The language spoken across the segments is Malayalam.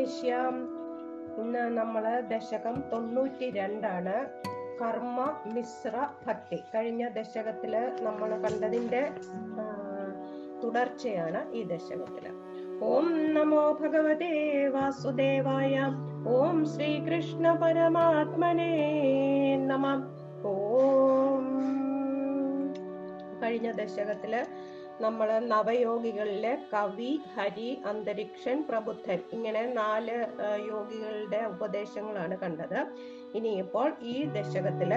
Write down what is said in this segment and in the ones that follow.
ഉപവേശ്യാം ഇന്ന് നമ്മൾ ദശകം തൊണ്ണൂറ്റി രണ്ടാണ് കർമ്മ മിശ്ര ഭക്തി. കഴിഞ്ഞ ദശകത്തിൽ നമ്മൾ കണ്ടതിന്റെ തുടർച്ചയാണ് ഈ ദശകത്തിൽ. ഓം നമോ ഭഗവതേ വാസുദേവായ ഓം ശ്രീകൃഷ്ണ പരമാത്മനേ നമ. ഓം. കഴിഞ്ഞ ദശകത്തിൽ നമ്മൾ നവയോഗികളിലെ കവി ഹരി അന്തരീക്ഷൻ പ്രബുദ്ധൻ ഇങ്ങനെ നാല് യോഗികളുടെ ഉപദേശങ്ങളാണ് കണ്ടത്. ഇനിയിപ്പോൾ ഈ ദശകത്തിൽ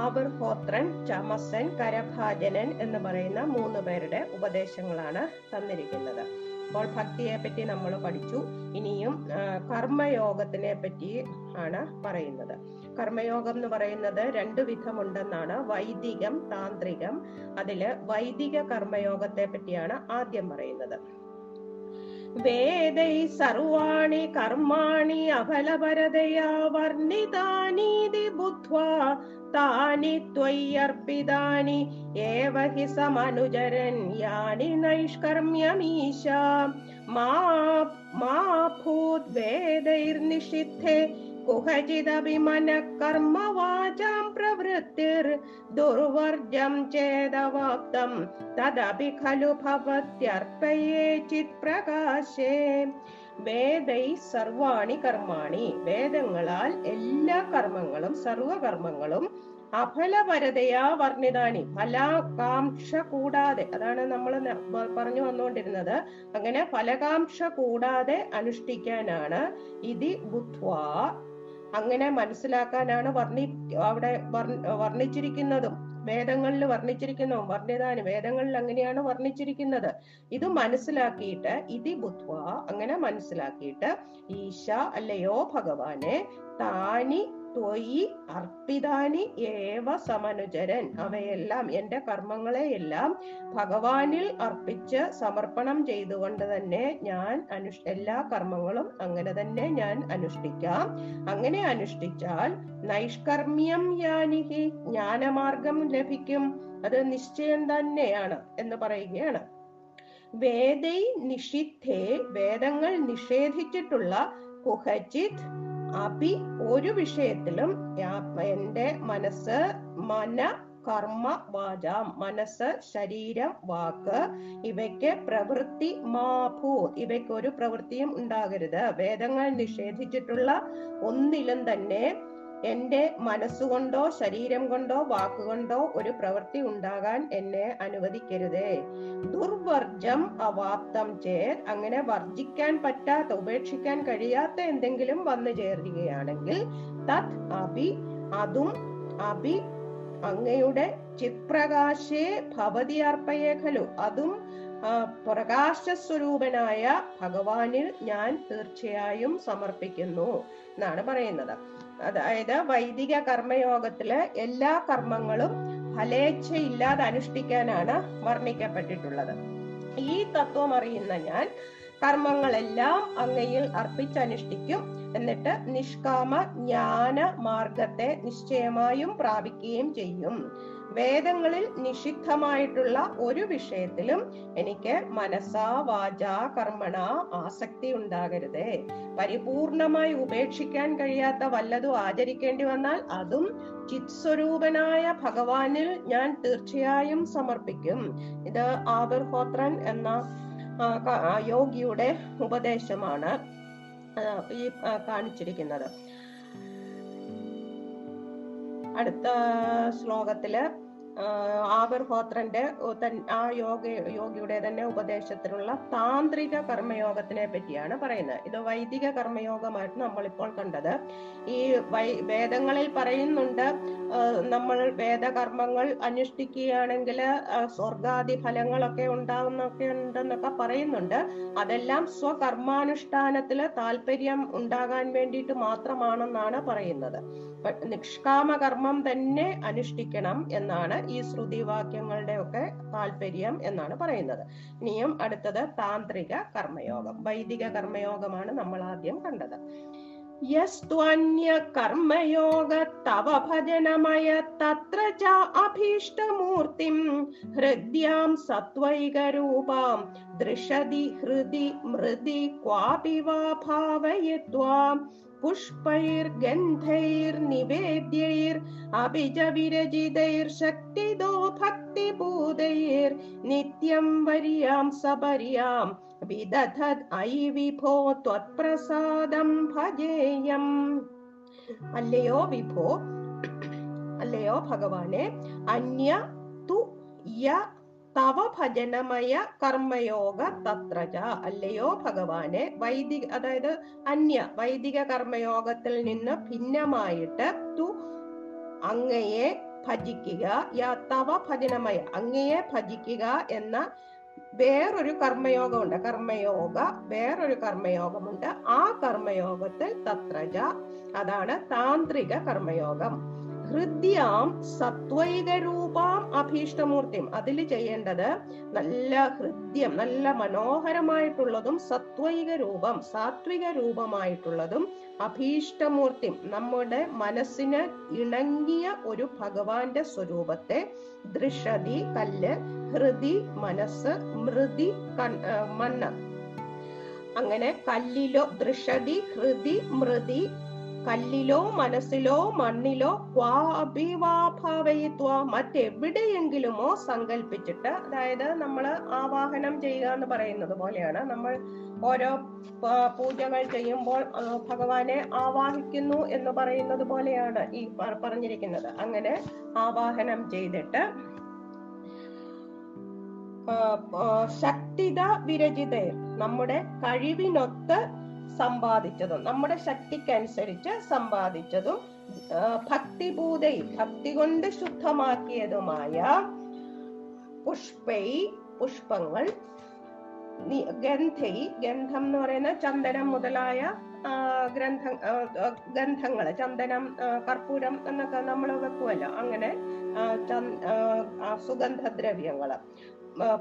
ആബർഹോത്രൻ ചമസൻ കരഭാജനൻ എന്ന് പറയുന്ന മൂന്ന് പേരുടെ ഉപദേശങ്ങളാണ് തന്നിരിക്കുന്നത്. അപ്പോൾ ഭക്തിയെ പറ്റി നമ്മൾ പഠിച്ചു. ഇനിയും കർമ്മയോഗത്തിനെ പറ്റി ആണ് പറയുന്നത്. കർമ്മയോഗം എന്ന് പറയുന്നത് രണ്ട് വിധമുണ്ടെന്നാണ്. വൈദികം താന്ത്രികം. അതിൽ വൈദിക കർമ്മയോഗത്തെ പറ്റിയാണ് ആദ്യം പറയുന്നത്. വേദൈ സർവാണി കർമാണി അഫലപരതയാ വർണിതാനീതി ബുദ്ധ്വാ താനി ത്വയ്യർപ്പിതാനി ഏവ ഹി സമനുചരൻ യാനി നൈഷ്കർമ്യമീശ മാ മാ ഭൂത് വേദൈർനിഷിദ്ധേ കർമ്മ വാചാം പ്രവൃത്തിർ ദുർവർജം ചേതവാപ്തം തദപി ഖലു ഭവത്യർപ്പയേചിത് പ്രകാശേ വേദൈ സർവാണി കർമാണി. വേദങ്ങളാൽ എല്ലാ കർമ്മങ്ങളും സർവകർമ്മങ്ങളും അഫലപരതയാ വർണിതാനി ഫലാകാംക്ഷ കൂടാതെ അതാണ് നമ്മൾ പറഞ്ഞു വന്നുകൊണ്ടിരുന്നത്. അങ്ങനെ ഫലകാംക്ഷ കൂടാതെ അനുഷ്ഠിക്കാനാണ്. ഇതി ബുദ്ധ്വാ അങ്ങനെ മനസ്സിലാക്കാനാണ് വർണി അവിടെ വർണ- വർണിച്ചിരിക്കുന്നതും. വേദങ്ങളിൽ വർണിച്ചിരിക്കുന്നു വർണിതാന് വേദങ്ങളിൽ അങ്ങനെയാണ് വർണിച്ചിരിക്കുന്നത്. ഇത് മനസ്സിലാക്കിയിട്ട് ഇതി ബുദ്ധ്വ അങ്ങനെ മനസ്സിലാക്കിയിട്ട് ഈശ അല്ലയോ ഭഗവാനെ താനി ത്വയി അർപ്പിതാനി ഏവ സമനുചരൻ അവയെല്ലാം എന്റെ കർമ്മങ്ങളെയെല്ലാം ഭഗവാനിൽ അർപ്പിച്ച് സമർപ്പണം ചെയ്തുകൊണ്ട് തന്നെ ഞാൻ അനുഷ് എല്ലാ കർമ്മങ്ങളും അങ്ങനെ തന്നെ ഞാൻ അനുഷ്ഠിക്കാം. അങ്ങനെ അനുഷ്ഠിച്ചാൽ നൈഷ്കർമ്മ്യം യാനിഹി ജ്ഞാനമാർഗം ലഭിക്കും. അത് നിശ്ചയം തന്നെയാണ് എന്ന് പറയുകയാണ്. വേദൈ നിഷിദ്ധേ വേദങ്ങൾ നിഷേധിച്ചിട്ടുള്ള കുഹചിത് അഭി ഒരു വിഷയത്തിലും എന്റെ മനസ്സ് മന കർമ്മ വാചാം മനസ്സ് ശരീരം വാക്ക് ഇവയ്ക്ക് പ്രവൃത്തി മാഭൂ ഇവയ്ക്ക് ഒരു പ്രവൃത്തിയും ഉണ്ടാകരുത്. വേദങ്ങൾ നിഷേധിച്ചിട്ടുള്ള ഒന്നിലും തന്നെ എന്റെ മനസ്സുകൊണ്ടോ ശരീരം കൊണ്ടോ വാക്കുകൊണ്ടോ ഒരു പ്രവൃത്തി ഉണ്ടാകാൻ എന്നെ അനുവദിക്കരുതേ. ദുർവർജം അവാപ്തം ചേർ. അങ്ങനെ വർജിക്കാൻ പറ്റാത്ത ഉപേക്ഷിക്കാൻ കഴിയാത്ത എന്തെങ്കിലും വന്നു ചേരുകയാണെങ്കിൽ തത് അഭി അതും അഭി അങ്ങയുടെ ചിത്പ്രകാശേ ഭവതി അർപ്പയേ ഖലു അതും പ്രകാശ സ്വരൂപനായ ഭഗവാനിൽ ഞാൻ തീർച്ചയായും സമർപ്പിക്കുന്നു എന്നാണ് പറയുന്നത്. അതായത് വൈദിക കർമ്മയോഗത്തിൽ എല്ലാ കർമ്മങ്ങളും ഫലേച്ഛയില്ലാതെ അനുഷ്ഠിക്കാനാണ് വർണിക്കപ്പെട്ടിട്ടുള്ളത്. ഈ തത്വം അറിയുന്ന ഞാൻ കർമ്മങ്ങളെല്ലാം അങ്ങയിൽ അർപ്പിച്ചനുഷ്ഠിക്കും. എന്നിട്ട് നിഷ്കാമ ജ്ഞാന മാർഗത്തെ നിശ്ചയമായും പ്രാപിക്കുകയും ചെയ്യും. വേദങ്ങളിൽ നിഷിദ്ധമായിട്ടുള്ള ഒരു വിഷയത്തിലും എനിക്ക് മനസ്സാ വാച കർമ്മണ ആസക്തി ഉണ്ടാകരുതേ. പരിപൂർണമായി ഉപേക്ഷിക്കാൻ കഴിയാത്ത വല്ലതും ആചരിക്കേണ്ടി വന്നാൽ അതും ചിത്സ്വരൂപനായ ഭഗവാനിൽ ഞാൻ തീർച്ചയായും സമർപ്പിക്കും. ഇത് ആബർഹോത്രൻ എന്ന ആ, ക- ആ, യോഗിയുടെ ഉപദേശമാണ് ഈ കാണിച്ചിരിക്കുന്നത്. അടുത്ത ശ്ലോകത്തിൽ ആവിർഹോത്രന്റെ ആ യോഗ യോഗിയുടെ തന്നെ ഉപദേശത്തിലുള്ള താന്ത്രിക കർമ്മയോഗത്തിനെ പറ്റിയാണ് പറയുന്നത്. ഇത് വൈദിക കർമ്മയോഗമായിട്ട് നമ്മളിപ്പോൾ കണ്ടത്. ഈ വൈ വേദങ്ങളിൽ പറയുന്നുണ്ട് നമ്മൾ വേദകർമ്മങ്ങൾ അനുഷ്ഠിക്കുകയാണെങ്കിൽ സ്വർഗാദി ഫലങ്ങളൊക്കെ ഉണ്ടാവുന്നൊക്കെ ഉണ്ടെന്നൊക്കെ പറയുന്നുണ്ട്. അതെല്ലാം സ്വകർമാനുഷ്ഠാനത്തിൽ താല്പര്യം ഉണ്ടാകാൻ വേണ്ടിയിട്ട് മാത്രമാണെന്നാണ് പറയുന്നത്. പ- നിഷ്കാമ കർമ്മം തന്നെ അനുഷ്ഠിക്കണം എന്നാണ് ഈ ശ്രുതിവാക്യങ്ങളുടെ ഒക്കെ താല്പര്യം എന്നാണ് പറയുന്നത്. ഇനിയും അടുത്തത് താന്ത്രിക കർമ്മയോഗം വൈദിക കർമ്മയോഗമാണ് നമ്മൾ ആദ്യം കണ്ടത്. യസ്ത്വന്യകർമ്മയോഗ തവ ഭജനമയ തത്ര ച അഭീഷ്ടമൂർത്തിം ഹൃദ്യാം സത്വൈകരൂപാം ദൃശതി ഹൃദി മൃദി ക്വാപി വാ പുഷ്പൈർഗന്ധൈർനിവേദ്യൈർ അഭിജ വിരചിതൈർശക്തിദോ ഭക്തിഭൂതൈർ നിത്യം വര്യാം സപര്യാം വിദധത് ഐ വിഭോ ത്വത്പ്രസാദം ഭജേയം. അല്ലയോ വിഭോ? അല്ലയോ ഭഗവാനെ? അന്യ തു യ തവ ഭജനമയ കർമ്മയോഗ തത്രജ അല്ലയോ ഭഗവാനെ? വൈദിക അതായത് അന്യ വൈദിക കർമ്മയോഗത്തിൽ നിന്ന് ഭിന്നമായിട്ട് തു അങ്ങയെ ഭജിക്കുക യാ തവ ഭജനമയ അങ്ങയെ ഭജിക്കുക എന്ന വേറൊരു കർമ്മയോഗമുണ്ട്. കർമ്മയോഗ വേറൊരു കർമ്മയോഗമുണ്ട്. ആ കർമ്മയോഗത്തിൽ തത്രജ അതാണ് താന്ത്രിക കർമ്മയോഗം. ഹൃദ്യാം സത്വൈകരൂപാം അഭീഷ്ടമൂർത്തിയും അതിൽ ചെയ്യേണ്ടത് നല്ല ഹൃദ്യം നല്ല മനോഹരമായിട്ടുള്ളതും സത്വൈക രൂപം സാത്വിക രൂപമായിട്ടുള്ളതും അഭീഷ്ടമൂർത്തിയും നമ്മുടെ മനസ്സിന് ഇണങ്ങിയ ഒരു ഭഗവാന്റെ സ്വരൂപത്തെ ദൃഷതി കല്ല് ഹൃദി മനസ്സ് മൃതി മണ്ണ്. അങ്ങനെ കല്ലിലോ ദൃഷതി ഹൃദി മൃതി കല്ലിലോ മനസ്സിലോ മണ്ണിലോ മറ്റെവിടെയെങ്കിലുമോ സങ്കല്പിച്ചിട്ട് അതായത് നമ്മൾ ആവാഹനം ചെയ്യുക എന്ന് പറയുന്നത് പോലെയാണ്. നമ്മൾ ഓരോ പൂജകൾ ചെയ്യുമ്പോൾ ഭഗവാനെ ആവാഹിക്കുന്നു എന്ന് പറയുന്നത് പോലെയാണ് ഈ പറഞ്ഞിരിക്കുന്നത്. അങ്ങനെ ആവാഹനം ചെയ്തിട്ട് ശക്തിത വിരചിതയും നമ്മുടെ കഴിവിനൊത്ത് സമ്പാദിച്ചതും നമ്മുടെ ശക്തിക്കനുസരിച്ച് സമ്പാദിച്ചതും ഭക്തിഭൂതയിൽ ഭക്തിഭൂതൈ ഭക്തി കൊണ്ട് ശുദ്ധമാക്കിയതുമായ പുഷ്പൈ പുഷ്പങ്ങൾ ഗന്ധൈ ഗന്ധം എന്ന് പറയുന്ന ചന്ദനം മുതലായ ഗ്രന്ഥ ആ, ചന്ദനം കർപ്പൂരം എന്നൊക്കെ നമ്മൾ വെക്കുമല്ലോ അങ്ങനെ ആ,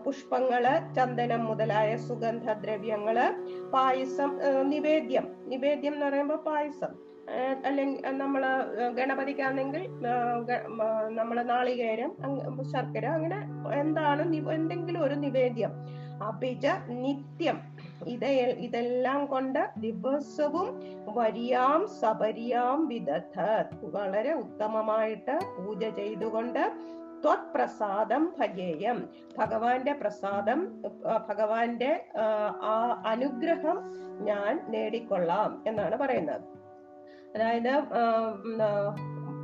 പുഷ്പങ്ങൾ ചന്ദനം മുതലായ സുഗന്ധദ്രവ്യങ്ങൾ പായസം നിവേദ്യം. നിവേദ്യം എന്ന് പറയുമ്പോൾ പായസം. അല്ലെങ്കിൽ നമ്മൾ ഗണപതിക്കാണെങ്കിൽ ആ, ഗ- ആ, നമ്മൾ നാളികേരം ശർക്കര അങ്ങനെ എന്താണ് എന്തെങ്കിലും ഒരു നിവേദ്യം. അഭിജ നിത്യം. ഇത ഇതെല്ലാം കൊണ്ട് ദിവസവും വരിയാം സപരിയാം വിദഗ്ധ വളരെ ഉത്തമമായിട്ട് പൂജ ചെയ്തുകൊണ്ട് ത്വത് പ്രസാദം ഭജേയം. ഭഗവാന്റെ പ്രസാദം ഭഗവാന്റെ ആ, അനുഗ്രഹം ഞാൻ നേടിക്കൊള്ളാം എന്നാണ് പറയുന്നത്. അതായത്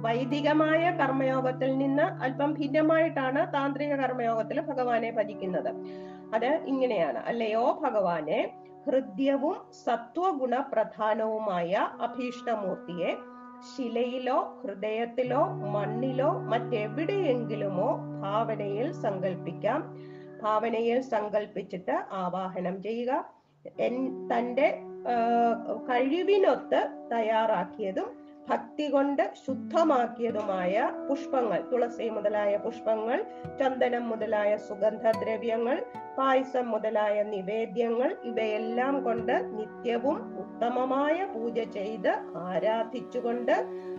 വൈദികമായ കർമ്മയോഗത്തിൽ നിന്ന് അല്പം ഭിന്നമായിട്ടാണ് താന്ത്രിക കർമ്മയോഗത്തിൽ ഭഗവാനെ ഭജിക്കുന്നത്. അത് ഇങ്ങനെയാണ്. അല്ലയോ ഭഗവാനെ ഹൃദ്യവും സത്വഗുണ പ്രധാനവുമായ അഭീഷ്ടമൂർത്തിയെ ശിലയിലോ ഹൃദയത്തിലോ മണ്ണിലോ മറ്റെവിടെയെങ്കിലുമോ ഭാവനയിൽ സങ്കല്പിക്കാം ഭാവനയിൽ സങ്കല്പിച്ചിട്ട് ആവാഹനം ചെയ്യുക. എൻ തന്റെ ആ, കഴിവിനൊത്ത് തയ്യാറാക്കിയതും ഭക്തി കൊണ്ട് ശുദ്ധമാക്കിയതുമായ പുഷ്പങ്ങൾ തുളസി മുതലായ പുഷ്പങ്ങൾ ചന്ദനം മുതലായ സുഗന്ധദ്രവ്യങ്ങൾ പായസം മുതലായ നിവേദ്യങ്ങൾ ഇവയെല്ലാം കൊണ്ട് നിത്യവും ഉത്തമമായ പൂജ ചെയ്ത് ആരാധിച്ചുകൊണ്ട്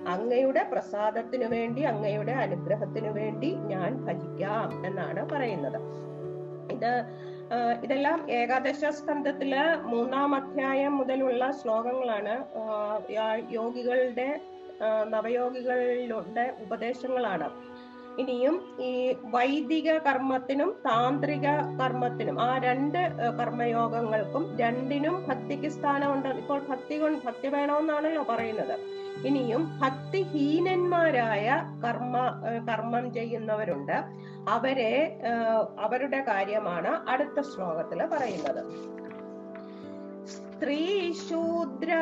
അങ്ങയുടെ പ്രസാദത്തിനു വേണ്ടി അങ്ങയുടെ അനുഗ്രഹത്തിനു വേണ്ടി ഞാൻ ഭജിക്കാം എന്നാണ് പറയുന്നത്. ഇത് ഇതെല്ലാം ഏകാദശ സ്കന്ധത്തിൽ മൂന്നാം അധ്യായം മുതലുള്ള ശ്ലോകങ്ങളാണ്. യോഗികളുടെ നവയോഗികളുടെ ഉപദേശങ്ങളാണ്. ഇനിയും ഈ വൈദിക കർമ്മത്തിനും താന്ത്രിക കർമ്മത്തിനും ആ രണ്ട് കർമ്മയോഗങ്ങൾക്കും രണ്ടിനും ഭക്തിക്ക് സ്ഥാനമുണ്ട്. ഇപ്പോൾ ഭക്തി ഭക്തി വേണമെന്നാണല്ലോ പറയുന്നത്. ഇനിയും ഭക്തിഹീനന്മാരായ കർമ്മ കർമ്മം ചെയ്യുന്നവരുണ്ട്. അവരെ അവരുടെ കാര്യമാണ് അടുത്ത ശ്ലോകത്തിൽ പറയുന്നത്. സ്ത്രീ ശൂദ്ര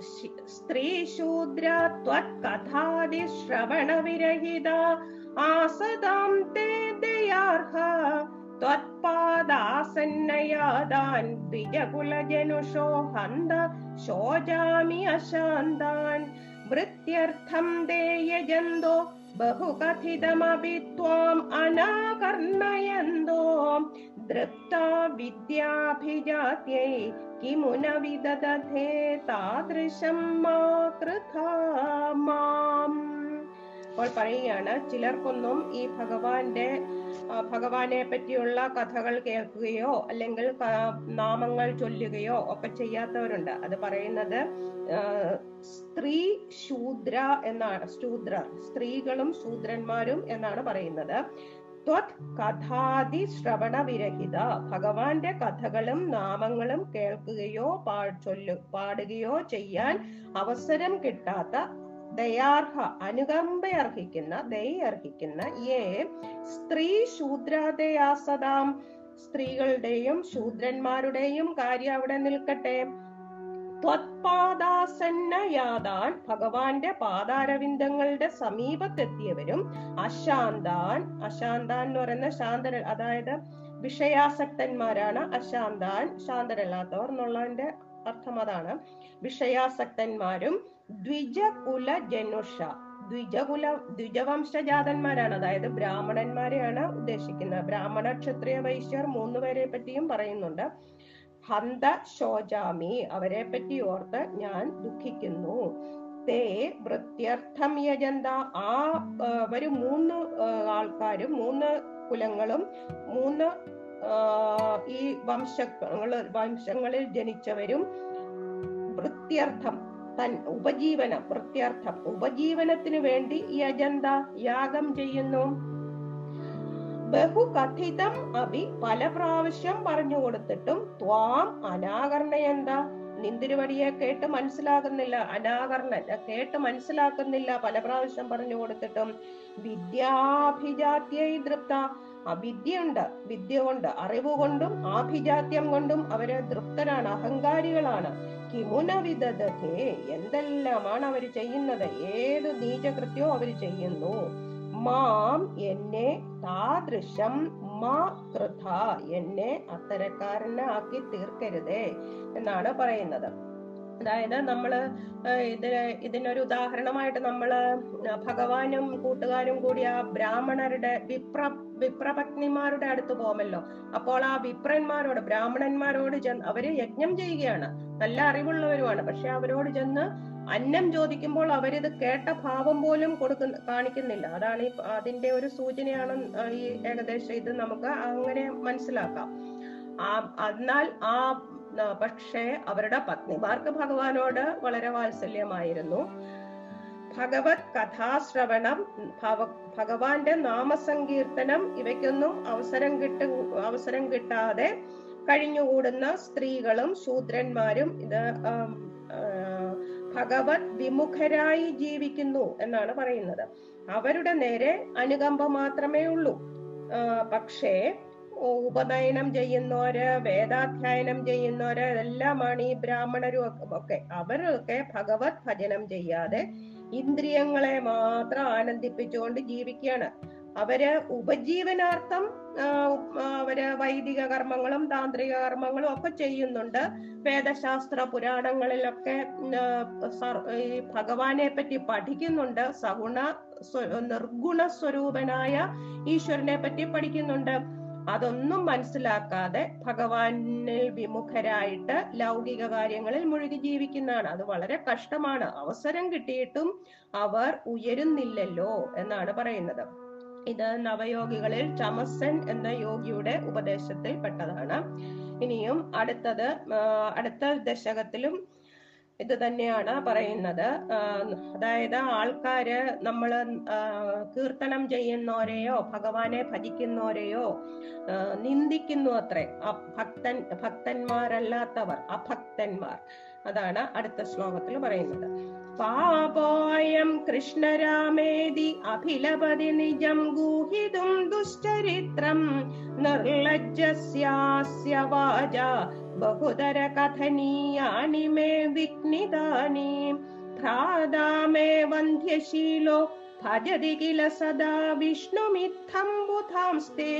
स्त्रीशूद्रा त्वत्कथादिश्रवणविरहिता आसदां ते दयार्हा, त्वत्पादासन्नयादान् द्विजकुलजनुषो हन्द, शोजामि अशान्तान्। वृत्त्यर्थं बहुकथितमपि त्वाम् दृप्ता विद्याभिजात्यै किमु न विदधते तादृशം മാ കൃഥാ മാം അപ്പോൾ പറയുകയാണ് ചിലർക്കൊന്നും ഈ ഭഗവാന്റെ ആ, ഭഗവാനെ പറ്റിയുള്ള കഥകൾ കേൾക്കുകയോ അല്ലെങ്കിൽ ക- നാമങ്ങൾ ചൊല്ലുകയോ ഒക്കെ ചെയ്യാത്തവരുണ്ട് അത് പറയുന്നത് ആ, സ്ത്രീ ശൂദ്ര എന്നാണ് ശൂദ്ര സ്ത്രീകളും ശൂദ്രന്മാരും എന്നാണ് പറയുന്നത് ത്വത് കഥാതി ശ്രവണ വിരഹിത ഭഗവാന്റെ കഥകളും നാമങ്ങളും കേൾക്കുകയോ പാ ചൊല്ലു പാടുകയോ ചെയ്യാൻ അവസരം കിട്ടാത്ത ദയാർഹ അനുകമ്പ അർഹിക്കുന്ന ദയ ഏ സ്ത്രീ ശൂദ്രാതയാസതാം സ്ത്രീകളുടെയും ശൂദ്രന്മാരുടെയും കാര്യം അവിടെ നിൽക്കട്ടെ. ത്വത്പാദാസന്നയാതാൻ ഭഗവാന്റെ പാദാരവിന്ദങ്ങളുടെ സമീപത്തെത്തിയവരും അശാന്താൻ അശാന്താൻ എന്ന് പറയുന്ന ശാന്തര അതായത് വിഷയാസക്തന്മാരാണ് അശാന്താൻ ശാന്തരല്ലാത്തവർ എന്നുള്ളതിന്റെ അർത്ഥം അതാണ്. വിഷയാസക്തന്മാരും ദ്വിജകുല ജനുഷ ദ്വിജകുല ദ്വിജവംശജാതന്മാരാണ്. അതായത് ബ്രാഹ്മണന്മാരെയാണ് ഉദ്ദേശിക്കുന്നത്. ബ്രാഹ്മണ ക്ഷത്രിയ വൈശ്യർ മൂന്നുപേരെ പറ്റിയും പറയുന്നുണ്ട്. ഹന്ത ശോചാമി. അവരെ പറ്റി ഓർത്ത് ഞാൻ ദുഃഖിക്കുന്നു. തേ വൃത്യർത്ഥം യജന്ത. ആ ഒരു മൂന്ന് ആൾക്കാരും മൂന്ന് കുലങ്ങളും മൂന്ന് ഈ വംശങ്ങൾ വംശങ്ങളിൽ ജനിച്ചവരും വൃത്യർത്ഥം തൻ ഉപജീവനം വൃത്യർത്ഥം. ഉപജീവനത്തിന് വേണ്ടി യജന്ത യാഗം ചെയ്യുന്നു. ബഹുകഥിതം അഭി പല പ്രാവശ്യം പറഞ്ഞു കൊടുത്തിട്ടും ത്വാം അനാകരണയന്ത നിന്തിരുവടിയെ കേട്ട് മനസ്സിലാകുന്നില്ല. അനാകരണ കേട്ട് മനസ്സിലാക്കുന്നില്ല. പല പ്രാവശ്യം പറഞ്ഞു കൊടുത്തിട്ടും വിദ്യാഭിജാത്യൈ തൃപ്ത അവിദ്യയുണ്ട്. വിദ്യ കൊണ്ട് അറിവ് കൊണ്ടും ആഭിജാത്യം കൊണ്ടും അവർ തൃപ്തരാണ് അഹങ്കാരികളാണ്. എന്തെല്ലാമാണ് അവർ ചെയ്യുന്നത്? ഏത് നീചകൃത്യവും അവർ ചെയ്യുന്നു. മാം എന്നെ താദൃശം മാ കൃഥ എന്നെ അത്തരക്കാരനാക്കി തീർക്കരുതേ എന്നാണ് പറയുന്നത്. അതായത് നമ്മൾ ഇത് ഇതിന് ഇതിനൊരു ഉദാഹരണമായിട്ട് നമ്മൾ ഭഗവാനും കൂട്ടുകാരും കൂടി ആ ബ്രാഹ്മണരുടെ വിപ്ര വിപ്രപത്നിമാരുടെ അടുത്ത് പോകുമല്ലോ. അപ്പോൾ ആ വിപ്രന്മാരോട് ബ്രാഹ്മണന്മാരോട് ചെന്ന് അവർ യജ്ഞം ചെയ്യുകയാണ്. നല്ല അറിവുള്ളവരുമാണ്. പക്ഷെ അവരോട് ചെന്ന് അന്നം ചോദിക്കുമ്പോൾ അവരിത് കേട്ട ഭാവം പോലും കൊടുക്കുന്ന കാണിക്കുന്നില്ല. അതാണ് ഈ അതിന്റെ ഒരു സൂചനയാണ് ഈ ഏകദേശം ഇത് നമുക്ക് അങ്ങനെ മനസ്സിലാക്കാം. ആ എന്നാൽ ആ പക്ഷേ അവരുടെ പത്നിമാർക്ക് ഭഗവാനോട് വളരെ വാത്സല്യമായിരുന്നു. ഭഗവത് കഥാശ്രവണം ഭഗവാന്റെ നാമസങ്കീർത്തനം ഇവയ്ക്കൊന്നും അവസരം കിട്ട അവസരം കിട്ടാതെ കഴിഞ്ഞുകൂടുന്ന സ്ത്രീകളും ശൂദ്രന്മാരും ഇത് ഭഗവത് വിമുഖരായി ജീവിക്കുന്നു എന്നാണ് പറയുന്നത്. അവരുടെ നേരെ അനുകമ്പ മാത്രമേ ഉള്ളൂ. പക്ഷേ ഉപനയനം ചെയ്യുന്നവര് വേദാധ്യയനം ചെയ്യുന്നവര് എല്ലാമാണ് ഈ ബ്രാഹ്മണരും ഒക്കെ- അവരൊക്കെ ഭഗവത് ഭജനം ചെയ്യാതെ ഇന്ദ്രിയങ്ങളെ മാത്രം ആനന്ദിപ്പിച്ചുകൊണ്ട് ജീവിക്കുകയാണ്. അവർ ഉപജീവനാർത്ഥം അവർ വൈദിക കർമ്മങ്ങളും താന്ത്രിക കർമ്മങ്ങളും ഒക്കെ ചെയ്യുന്നുണ്ട്. വേദശാസ്ത്ര പുരാണങ്ങളിലൊക്കെ ഈ ഭഗവാനെ പറ്റി പഠിക്കുന്നുണ്ട്. സഗുണ നിർഗുണ സ്വരൂപനായ ഈശ്വരനെ പറ്റി പഠിക്കുന്നുണ്ട്. അതൊന്നും മനസ്സിലാക്കാതെ ഭഗവാനിൽ വിമുഖരായിട്ട് ലൗകിക കാര്യങ്ങളിൽ മുഴുകി ജീവിക്കുന്നതാണ്. അത് വളരെ കഷ്ടമാണ്. അവസരം കിട്ടിയിട്ടും അവർ ഉയരുന്നില്ലല്ലോ എന്നാണ് പറയുന്നത്. ഇത് നവയോഗികളിൽ ചമസൻ എന്ന യോഗിയുടെ ഉപദേശത്തിൽ പെട്ടതാണ് ഇനിയും അടുത്തത് അടുത്ത ദശകത്തിലും ഇത് തന്നെയാണ് പറയുന്നത്. അതായത് ആൾക്കാര് നമ്മൾ കീർത്തനം ചെയ്യുന്നവരെയോ ഭഗവാനെ ഭജിക്കുന്നവരെയോ നിന്ദിക്കുന്നു അത്രേ. ഭക്തൻ ഭക്തന്മാരല്ലാത്തവർ അഭക്തന്മാർ. അതാണ് അടുത്ത ശ്ലോകത്തിൽ പറയുന്നത്. पापायम् कृष्णरामेदि अभिलपदि निजं गूहितुं दुश्चरित्रम् निर्लज्जस्यास्य वाजा बहुधर कथनीयानि मे विघ्नितानि भ्राता मे वन्ध्यशीलो भजति किल सदा विष्णुमित्थं बुथांस्ते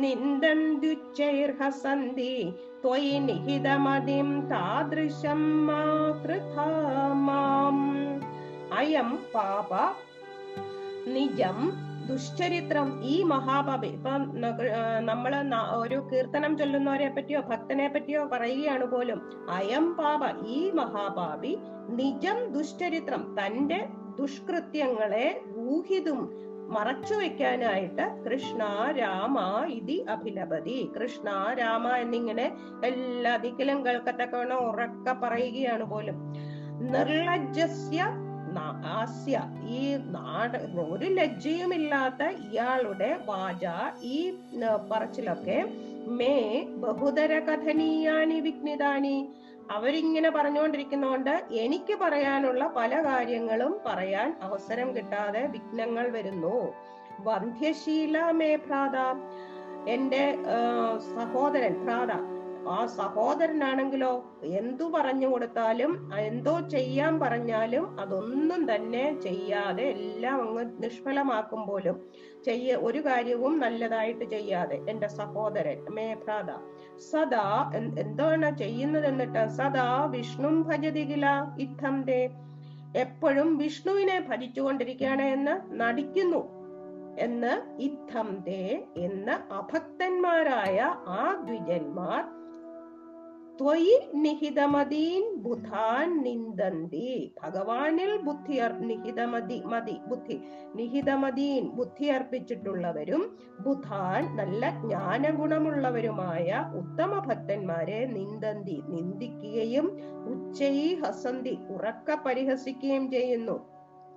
निन्दं द्युच्चैर्हसन्ति നിന്ദന്ത്യുച്ചൈർഹസന്തി ത്വയി तादृशं താദൃശം कृथा माम्। അയം പാപ നിജം ദുശ്ചരിത്രം ഈ മഹാപാപി ഇപ്പൊ നമ്മൾ ഒരു കീർത്തനം ചൊല്ലുന്നവരെ പറ്റിയോ ഭക്തനെ പറ്റിയോ പറയുകയാണ് പോലും. അയം പാപ ഈ മഹാപാപി നിജം ദുശ്ചരിത്രം തന്റെ ദുഷ്കൃത്യങ്ങളെ ഊഹിതും മറച്ചു വെക്കാനായിട്ട് കൃഷ്ണ രാമ ഇതി അഭിലപതി. കൃഷ്ണ രാമ എന്നിങ്ങനെ എല്ലാ ദിക്കിലും കേൾക്കത്തക്കവണ്ണം ഉറക്ക പറയുകയാണ് പോലും. നിർലജ്ജസ്യ ഹാസ്യ ഈ നാട് ഒരു ലജ്ജയുമില്ലാത്ത ഇയാളുടെ വാച ഈ പറച്ചിലൊക്കെ മേ ബഹുതര കഥനീയാനി വിഘ്നിതാനി അവരിങ്ങനെ പറഞ്ഞുകൊണ്ടിരിക്കുന്നോണ്ട് എനിക്ക് പറയാനുള്ള പല കാര്യങ്ങളും പറയാൻ അവസരം കിട്ടാതെ വിഘ്നങ്ങൾ വരുന്നു. വന്ധ്യശീല മേ ഭ്രാത എന്റെ സഹോദരൻ ഭ്രാത ആ സഹോദരനാണെങ്കിലോ എന്തു പറഞ്ഞു കൊടുത്താലും എന്തോ ചെയ്യാൻ പറഞ്ഞാലും അതൊന്നും തന്നെ ചെയ്യാതെ എല്ലാം അങ്ങ് നിഷ്ഫലമാക്കും പോലും. ചെയ്യ ഒരു കാര്യവും നല്ലതായിട്ട് ചെയ്യാതെ. എന്റെ സഹോദരൻ മേഭ്രാത സദാ എന്താണ് ചെയ്യുന്നത് എന്നിട്ട് സദാ വിഷ്ണു ഭജതികില ഇത്തം ദേ എപ്പോഴും വിഷ്ണുവിനെ ഭജിച്ചുകൊണ്ടിരിക്കുകയാണ് എന്ന് നടിക്കുന്നു എന്ന് ഇത്തം ദേ എന്ന് അഭക്തന്മാരായ ആ ദ്വിജന്മാർ ത്വയി നിഹിതമതീൻ ബുധാൻ നിന്ദന്തി. ഭഗവാനിൽ ബുദ്ധി നിഹിതമതി മതി ബുദ്ധി. നിഹിതമതീൻ ബുദ്ധി അർപ്പിച്ചിട്ടുള്ളവരും ബുധാൻ നല്ല ജ്ഞാനഗുണമുള്ളവരുമായ ഉത്തമ ഭക്തന്മാരെ നിന്ദന്തി. നിന്ദിക്കുകയും ഉച്ചയി ഹസന്തി ഉറക്ക പരിഹസിക്കുകയും ചെയ്യുന്നു.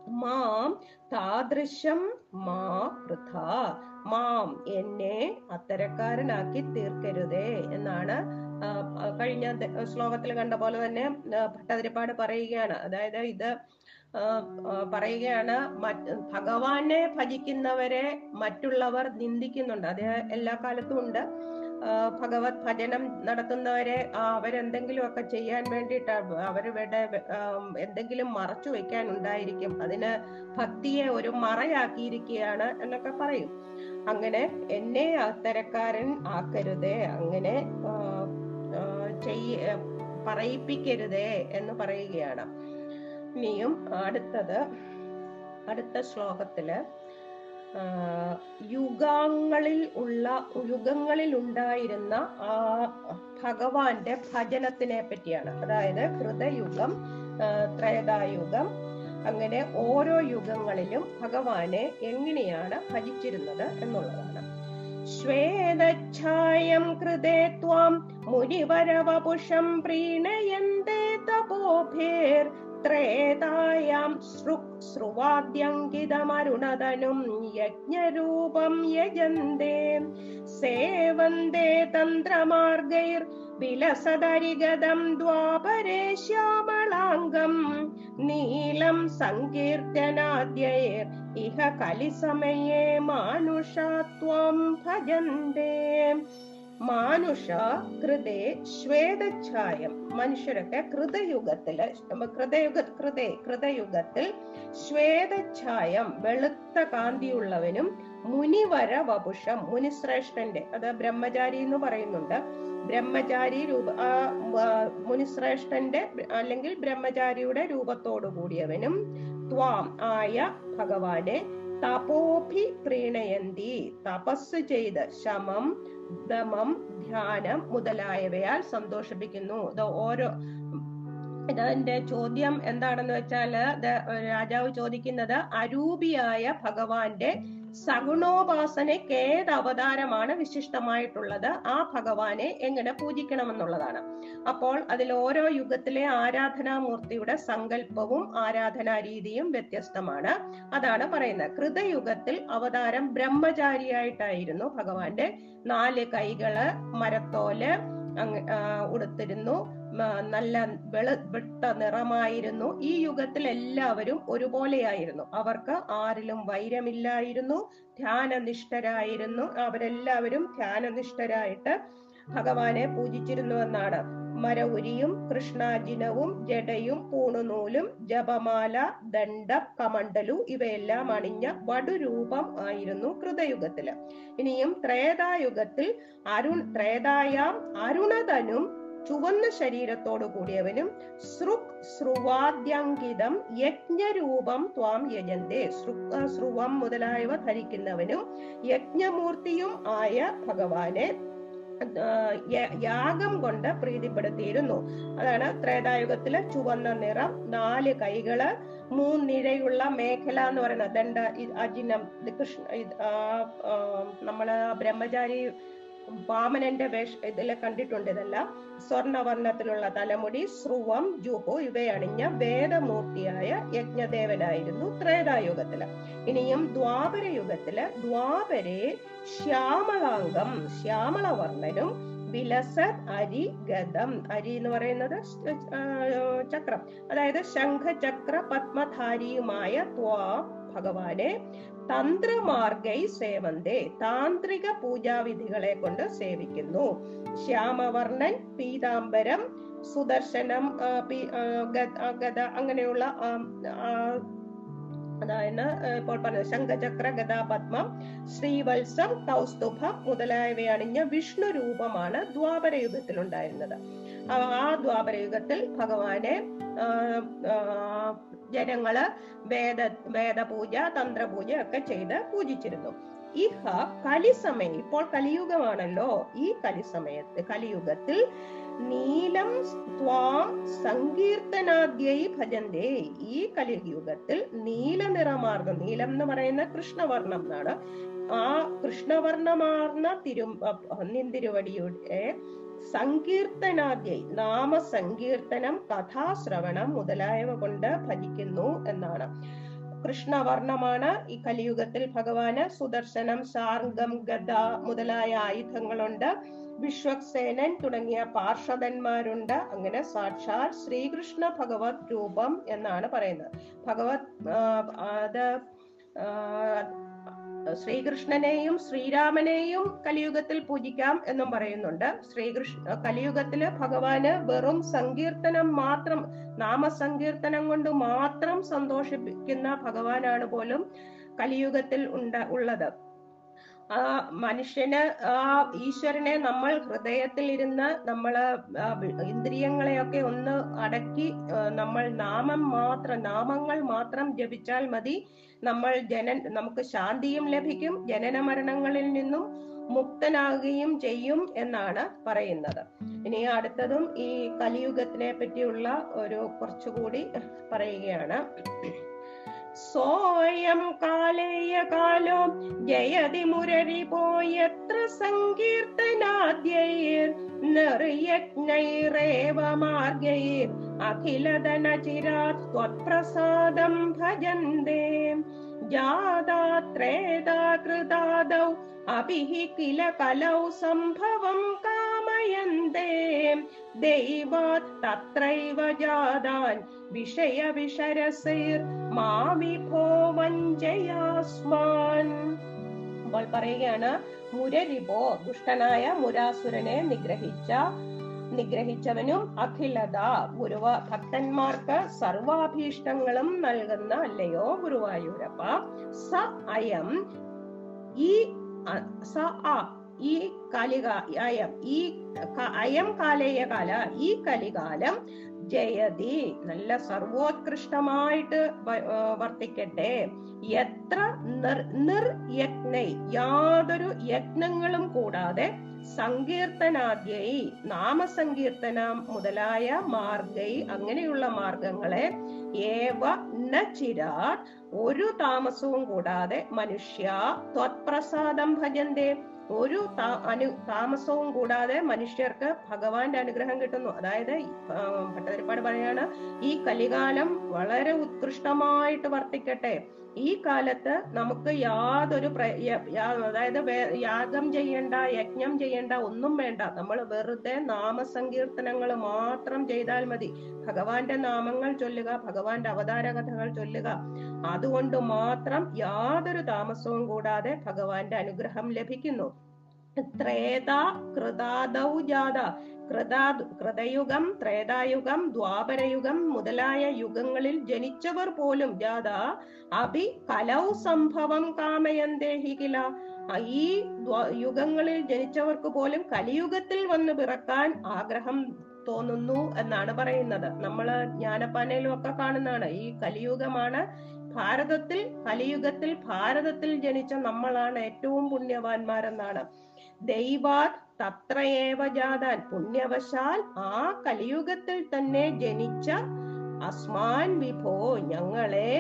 മാം താദൃശം മാ വൃഥ മാം എന്നെ അത്തരക്കാരനാക്കി തീർക്കരുതേ എന്നാണ് കഴിഞ്ഞ ശ്ലോകത്തിൽ കണ്ട പോലെ തന്നെ ഭട്ടതിരിപ്പാട് പറയുകയാണ്. അതായത് ഇത് പറയുകയാണ് ഭഗവാനെ ഭജിക്കുന്നവരെ മറ്റുള്ളവർ നിന്ദിക്കുന്നുണ്ട്. അത് എല്ലാ കാലത്തും ഉണ്ട്. ഭഗവത് ഭജനം നടത്തുന്നവരെ അവരെന്തെങ്കിലും ഒക്കെ ചെയ്യാൻ വേണ്ടിയിട്ട് അവരുടെ എന്തെങ്കിലും മറച്ചു വെക്കാൻ ഉണ്ടായിരിക്കും. അതിന് ഭക്തിയെ ഒരു മറയാക്കിയിരിക്കുകയാണ് എന്നൊക്കെ പറയും. അങ്ങനെ എന്നെ അത്തരക്കാരൻ ആക്കരുതേ. അങ്ങനെ ചെയ്യ പറയിപ്പിക്കരുതേ എന്ന് പറയുകയാണ്. ഇനിയും അടുത്തത് അടുത്ത ശ്ലോകത്തിൽ യുഗങ്ങളിൽ ഉള്ള യുഗങ്ങളിൽ ഉണ്ടായിരുന്ന ആ ഭഗവാന്റെ ഭജനത്തിനെ പറ്റിയാണ്. അതായത് ഹൃദയുഗം ത്രേതായുഗം അങ്ങനെ ഓരോ യുഗങ്ങളിലും ഭഗവാനെ എങ്ങനെയാണ് ഭജിച്ചിരുന്നത് എന്നുള്ളതാണ്. ശ്വേതഛായം കൃതേ ത്വാം മുനിവരവപുഷം പ്രീണയന്തേ തപോഭേർ ത്രേതായാം ശ്രുവാദ്യങ്കിതമരുണതനും യജ്ഞരൂപം യജന്തേ. സേവന്തേ തന്ത്രമാർഗൈർ വിലസദരിഗതം ദ്വാപരേ ശ്യാമളാംഗം. നീലം സങ്കീർത്തനാദ്യൈർ ഇഹ കലിസമയേ മാനുഷാത്വം ഭജന്തേ. മാനുഷ കൃതേ ശ്വേതഛായം. മനുഷ്യരൊക്കെ കൃതയുഗത്തിൽ കൃതയുഗ കൃതേ കൃതയുഗത്തിൽ ശ്വേതഛായം വെളുത്ത കാന്തിയുള്ളവനും മുനിവര വപുഷം മുനിശ്രേഷ്ഠന്റെ അത് ബ്രഹ്മചാരി എന്ന് പറയുന്നുണ്ട്. ബ്രഹ്മചാരി രൂപ ആ മുനിശ്രേഷ്ഠന്റെ അല്ലെങ്കിൽ ബ്രഹ്മചാരിയുടെ രൂപത്തോടു കൂടിയവനും ത്വാം ആയ ഭഗവാനെ തപോഭി പ്രീണയന്തി തപസ് ചെയ്ത് ശമം ദമം ധ്യാനം മുതലായവയാൽ സന്തോഷിപ്പിക്കുന്നു. ഇത് ഓരോ ഇതിന്റെ ചോദ്യം എന്താണെന്ന് വെച്ചാൽ ഇത് രാജാവ് ചോദിക്കുന്നത് അരൂപിയായ ഭഗവാന്റെ സഗുണോപാസനയ്ക്ക് ഏത് അവതാരമാണ് വിശിഷ്ടമായിട്ടുള്ളത്. ആ ഭഗവാനെ എങ്ങനെ പൂജിക്കണമെന്നുള്ളതാണ്. അപ്പോൾ അതിൽ ഓരോ യുഗത്തിലെ ആരാധനാമൂർത്തിയുടെ സങ്കല്പവും ആരാധനാ രീതിയും വ്യത്യസ്തമാണ്. അതാണ് പറയുന്നത്. കൃതയുഗത്തിൽ അവതാരം ബ്രഹ്മചാരിയായിട്ടായിരുന്നു ഭഗവാന്റെ നാല് കൈകൾ മരത്തോൽ ഉടുത്തിരുന്നു നല്ല വെള വെട്ട നിറമായിരുന്നു. ഈ യുഗത്തിൽ എല്ലാവരും ഒരുപോലെയായിരുന്നു. അവർക്ക് ആരിലും വൈരമില്ലായിരുന്നു. ധ്യാനനിഷ്ഠരായിരുന്നു. അവരെല്ലാവരും ധ്യാനനിഷ്ഠരായിട്ട് ഭഗവാനെ പൂജിച്ചിരുന്നുവെന്നാണ്. മരവുരിയും കൃഷ്ണാജിനവും ജടയും പൂണുനൂലും ജപമാല ദണ്ഡ കമണ്ടലു ഇവയെല്ലാം അണിഞ്ഞ വടുരൂപം ആയിരുന്നു കൃതയുഗത്തിൽ ഇനിയും ത്രേതായുഗത്തിൽ അരുൺ ത്രേതായാം അരുണതനും ചുവന്ന ശരീരത്തോടു കൂടിയവനും ശ്രുക് ശ്രുവാദ്യങ്കിതം യജ്ഞരൂപം ത്വാം യജന്തേ. ശ്രുക് ശ്രുവം മുതലായവ ധരിക്കുന്നവനും യജ്ഞമൂർത്തിയും ആയ ഭഗവാനെ യാഗം കൊണ്ട് പ്രീതിപ്പെടുത്തിയിരുന്നു. അതാണ് ത്രേതായുഗത്തിലെ ചുവന്ന നിറം നാല് കൈകൾ മൂന്നിഴയുള്ള മേഖല എന്ന് പറയുന്നത് ദണ്ഡ അജിനം കൃഷ്ണ നമ്മൾ ബ്രഹ്മചാരി വാമനന്റെ വേഷ ഇതിൽ കണ്ടിട്ടുണ്ട് ഇതെല്ലാം. സ്വർണവർണത്തിലുള്ള തലമുടി ശ്രുവം ജുഹു ഇവയണിഞ്ഞ വേദമൂർത്തിയായ യജ്ഞദേവനായിരുന്നു ത്രേതായുഗത്തിൽ. ഇനിയും ദ്വാപര യുഗത്തിൽ ദ്വാപരെ ശ്യാമളാംഗം ശ്യാമളവർണനും വിലസത് അരി ഗതം അരി എന്ന് പറയുന്നത് ചക്രം. അതായത് ശംഖചക്ര പത്മധാരിയുമായ ത്വാ ഭഗവാനെ തന്ത്രമാർഗൈ സേവന്തേ താന്ത്രിക പൂജാവിധികളെ കൊണ്ട് സേവിക്കുന്നു. ശ്യാമവർണൻ പീതാംബരം സുദർശനം ഗത അങ്ങനെയുള്ള അതായത് ഇപ്പോൾ പറഞ്ഞത് ശംഖചക്ര ഗതാപത്മം ശ്രീവത്സം കൗസ്തുഭം മുതലായവ അണിഞ്ഞ വിഷ്ണു രൂപമാണ് ദ്വാപര യുഗത്തിൽ ഉണ്ടായിരുന്നത് ആ ദ്വാപരയുഗത്തിൽ ദ്വാപര യുഗത്തിൽ ഭഗവാനെ ജനങ്ങൾ വേദ വേദപൂജ തന്ത്രപൂജ ഒക്കെ ചെയ്ത് പൂജിച്ചിരുന്നു. ഇഹ കലിസമയം ഇപ്പോൾ കലിയുഗമാണല്ലോ ഈ കലിസമയത്ത് കലിയുഗത്തിൽ നീലം ത്വാം സങ്കീർത്തനാദ്യൈ ഭജന്തേ. ഈ കലിയുഗത്തിൽ നീല നിറമാർന്ന നീലം എന്ന് പറയുന്ന കൃഷ്ണവർണം എന്നാണ്. ആ കൃഷ്ണവർണമാർന്ന തിരു നിന്തിരുവടിയുടെ സങ്കീർത്തനാദ്യൈ നാമസങ്കീർത്തനം കഥാശ്രവണം മുതലായവ കൊണ്ട് ഭജിക്കുന്നു എന്നാണ്. കൃഷ്ണവർണമാണ് ഈ കലിയുഗത്തിൽ ഭഗവാന് സുദർശനം ശാർഗം ഗദ മുതലായ ആയുധങ്ങളുണ്ട്. വിശ്വക്സേനൻ തുടങ്ങിയ പാർഷദന്മാരുണ്ട്. അങ്ങനെ സാക്ഷാൽ ശ്രീകൃഷ്ണ ഭഗവത് രൂപം എന്നാണ് പറയുന്നത്. ഭഗവത് അത് ശ്രീകൃഷ്ണനെയും ശ്രീരാമനെയും കലിയുഗത്തിൽ പൂജിക്കാം എന്നും പറയുന്നുണ്ട്. ശ്രീകൃഷ്ണ കലിയുഗത്തിൽ ഭഗവാന് വെറും സങ്കീർത്തനം മാത്രം നാമസങ്കീർത്തനം കൊണ്ട് മാത്രം സന്തോഷിപ്പിക്കുന്ന ഭഗവാനാണ് പോലും കലിയുഗത്തിൽ ഉണ്ട ഉള്ളത്. ആ മനുഷ്യന് ആ ഈശ്വരനെ നമ്മൾ ഹൃദയത്തിൽ ഇരുന്ന് വി- ഇന്ദ്രിയങ്ങളെയൊക്കെ ഒന്ന് അടക്കി നമ്മൾ നാമം മാത്രം നാമങ്ങൾ മാത്രം ജപിച്ചാൽ മതി. നമ്മൾ ജനൻ നമുക്ക് ശാന്തിയും ലഭിക്കും ജനന മരണങ്ങളിൽ നിന്നും മുക്തനാകുകയും ചെയ്യും എന്നാണ് പറയുന്നത്. ഇനി അടുത്തതും ഈ കലിയുഗത്തിനെ പറ്റിയുള്ള ഒരു കുറച്ചുകൂടി പറയുകയാണ്. लेय कालो जयति मुररिपो यत्र सङ्कीर्तनाद्यैर्नज्ञैरेव मार्गैर् अखिल त्वत्प्रसादं भजन्ते। जादा त्रेदा कृतादौ अपि हि किल कलौ सम्भवं काम വഞ്ചയാസ്മാൻ അപ്പോൾ പറയുകയാണ് മുരരിപോ ദുഷ്ടനായ മുരാസുരനെ നിഗ്രഹിച്ച നിഗ്രഹിച്ചവനും അഖിലത ഗുരുവ ഭക്തന്മാർക്ക് സർവാഭീഷ്ടങ്ങളും നൽകുന്ന അല്ലയോ ഗുരുവായൂരപ്പ? സ അയം ഈ സ അ ഈ കലിക അയം ഈ അയം കാലേയ കാല ഈ കലികാലം ജയതി. നല്ല സർവോത്കൃഷ്ടമായിട്ട് വർത്തിക്കട്ടെ. എത്ര നിർ നിർയജ്ഞൈ. യാതൊരു യജ്ഞങ്ങളും കൂടാതെ സങ്കീർത്തനാദ്യൈ നാമസങ്കീർത്തന മുതലായ മാർഗൈ അങ്ങനെയുള്ള മാർഗങ്ങളെ ഏവ ന ചിരാത്. ഒരു താമസവും കൂടാതെ മനുഷ്യ ത്വത്പ്രസാദം ഭജന്തേ. ഒരു അനു താമസവും കൂടാതെ മനുഷ്യർക്ക് ഭഗവാന്റെ അനുഗ്രഹം കിട്ടുന്നു. അതായത് ഭട്ടതിരിപ്പാട് പറയാണ് ഈ കലികാലം വളരെ ഉത്കൃഷ്ടമായിട്ട് വർത്തിക്കട്ടെ. ഈ കാലത്ത് നമുക്ക് യാതൊരു അതായത് യാഗം ചെയ്യേണ്ട യജ്ഞം ചെയ്യേണ്ട ഒന്നും വേണ്ട. നമ്മൾ വെറുതെ നാമസങ്കീർത്തനങ്ങൾ മാത്രം ചെയ്താൽ മതി. ഭഗവാന്റെ നാമങ്ങൾ ചൊല്ലുക ഭഗവാന്റെ അവതാര കഥകൾ ചൊല്ലുക. അതുകൊണ്ട് മാത്രം യാതൊരു താമസവും കൂടാതെ ഭഗവാന്റെ അനുഗ്രഹം ലഭിക്കുന്നു. ത്രേത ത്രേതായുഗം ദ്വാപരയുഗം മുതലായ യുഗങ്ങളിൽ ജനിച്ചവർ പോലും ജാത അഭി കലൗ സംഭവം കാമയന്തേഹി കില. ഈ യുഗങ്ങളിൽ ജനിച്ചവർക്ക് പോലും കലിയുഗത്തിൽ വന്ന് പിറക്കാൻ ആഗ്രഹം തോന്നുന്നു എന്നാണ് പറയുന്നത്. നമ്മൾ ജ്ഞാനപ്പാനയിലും ഒക്കെ കാണുന്നതാണ്. ഈ കലിയുഗമാണ് ഭാരതത്തിൽ കലിയുഗത്തിൽ ഭാരതത്തിൽ ജനിച്ച നമ്മളാണ് ഏറ്റവും പുണ്യവാന്മാരെന്നാണ്. ദൈവാത് തത്രയേവ ജാതാൻ. പുണ്യവശാൽ ആ കലിയുഗത്തിൽ തന്നെ ജനിച്ച അസ്മാൻ വിഭോ ഞങ്ങളെ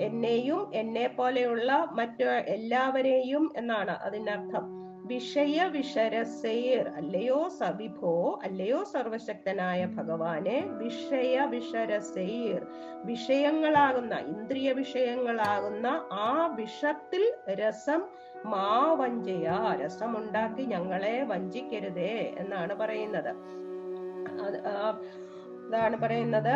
എന്നെയും എന്നെ പോലെയുള്ള മറ്റു എല്ലാവരെയും എന്നാണ് അതിനർത്ഥം. വിഷയ വിഷരസൈർ അല്ലയോ സവിഭോ അല്ലയോ സർവശക്തനായ ഭഗവാനെ വിഷയ വിഷരസൈർ വിഷയങ്ങളാകുന്ന ഇന്ദ്രിയ വിഷയങ്ങളാകുന്ന ആ വിഷത്തിൽ രസം മാ വഞ്ചയ രസമുണ്ടാക്കി ഞങ്ങളെ വഞ്ചിക്കരുതേ എന്നാണ് പറയുന്നത്. അതാണ് പറയുന്നത്.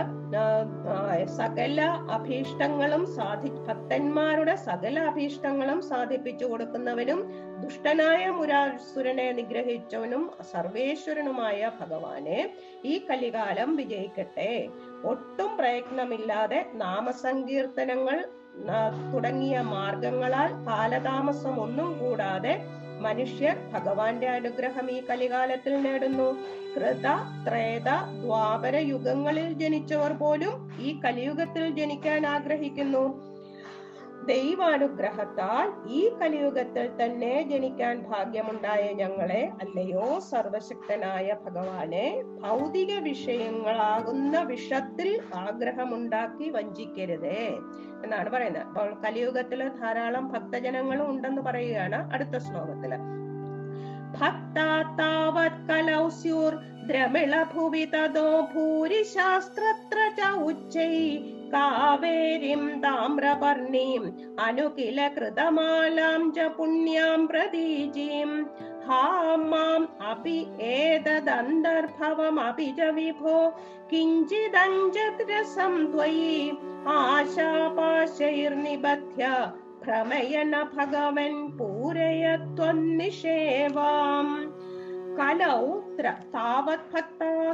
സകല അഭീഷ്ടങ്ങളും സാധി ഭക്തന്മാരുടെ സകല അഭീഷ്ടങ്ങളും സാധിപ്പിച്ചു കൊടുക്കുന്നവനും ദുഷ്ടനായ മുരാസുരനെ നിഗ്രഹിച്ചവനും സർവേശ്വരനുമായ ഭഗവാനെ ഈ കലികാലം വിജയിക്കട്ടെ. ഒട്ടും പ്രയത്നമില്ലാതെ നാമസങ്കീർത്തനങ്ങൾ തുടങ്ങിയ മാർഗങ്ങളാൽ കാലതാമസം ഒന്നും കൂടാതെ മനുഷ്യർ ഭഗവാന്റെ അനുഗ്രഹം ഈ കലികാലത്തിൽ നേടുന്നു. കൃത ത്രേത ദ്വാപര യുഗങ്ങളിൽ ജനിച്ചവർ പോലും ഈ കലിയുഗത്തിൽ ജനിക്കാൻ ആഗ്രഹിക്കുന്നു. ദൈവാനുഗ്രഹത്താൽ ഈ കലിയുഗത്തിൽ തന്നെ ജനിക്കാൻ ഭാഗ്യമുണ്ടായ ഞങ്ങളെ അല്ലയോ സർവശക്തനായ ഭഗവാനെ ഭൗതിക വിഷയങ്ങളാകുന്ന വിഷത്തിൽ ആഗ്രഹമുണ്ടാക്കി വഞ്ചിക്കരുതേ എന്നാണ് പറയുന്നത്. അപ്പോൾ കലിയുഗത്തിൽ ധാരാളം ഭക്തജനങ്ങളും ഉണ്ടെന്ന് പറയുകയാണ് അടുത്ത ശ്ലോകത്തിൽ. ഭക്താ താവത് കലൗ സ്യൂർ ദ്രമിള ഭൂവി തതോ ഭൂരിശാസ്ത്രത്ര ഉച്ചൈ कावेरीं ताम्रपर्णीम् अनुकिल कृतमालां च पुण्यां प्रतीचीम् हा माम् अपि एतदन्तर्भवमपि च विभो। किञ्चिदञ्जद्रसं त्वयि आशापाशैर्निबध्य भ्रमय न भगवन् पूरय त्वन्निषेवाम् कलौ कलौत्र तावत् भक्ता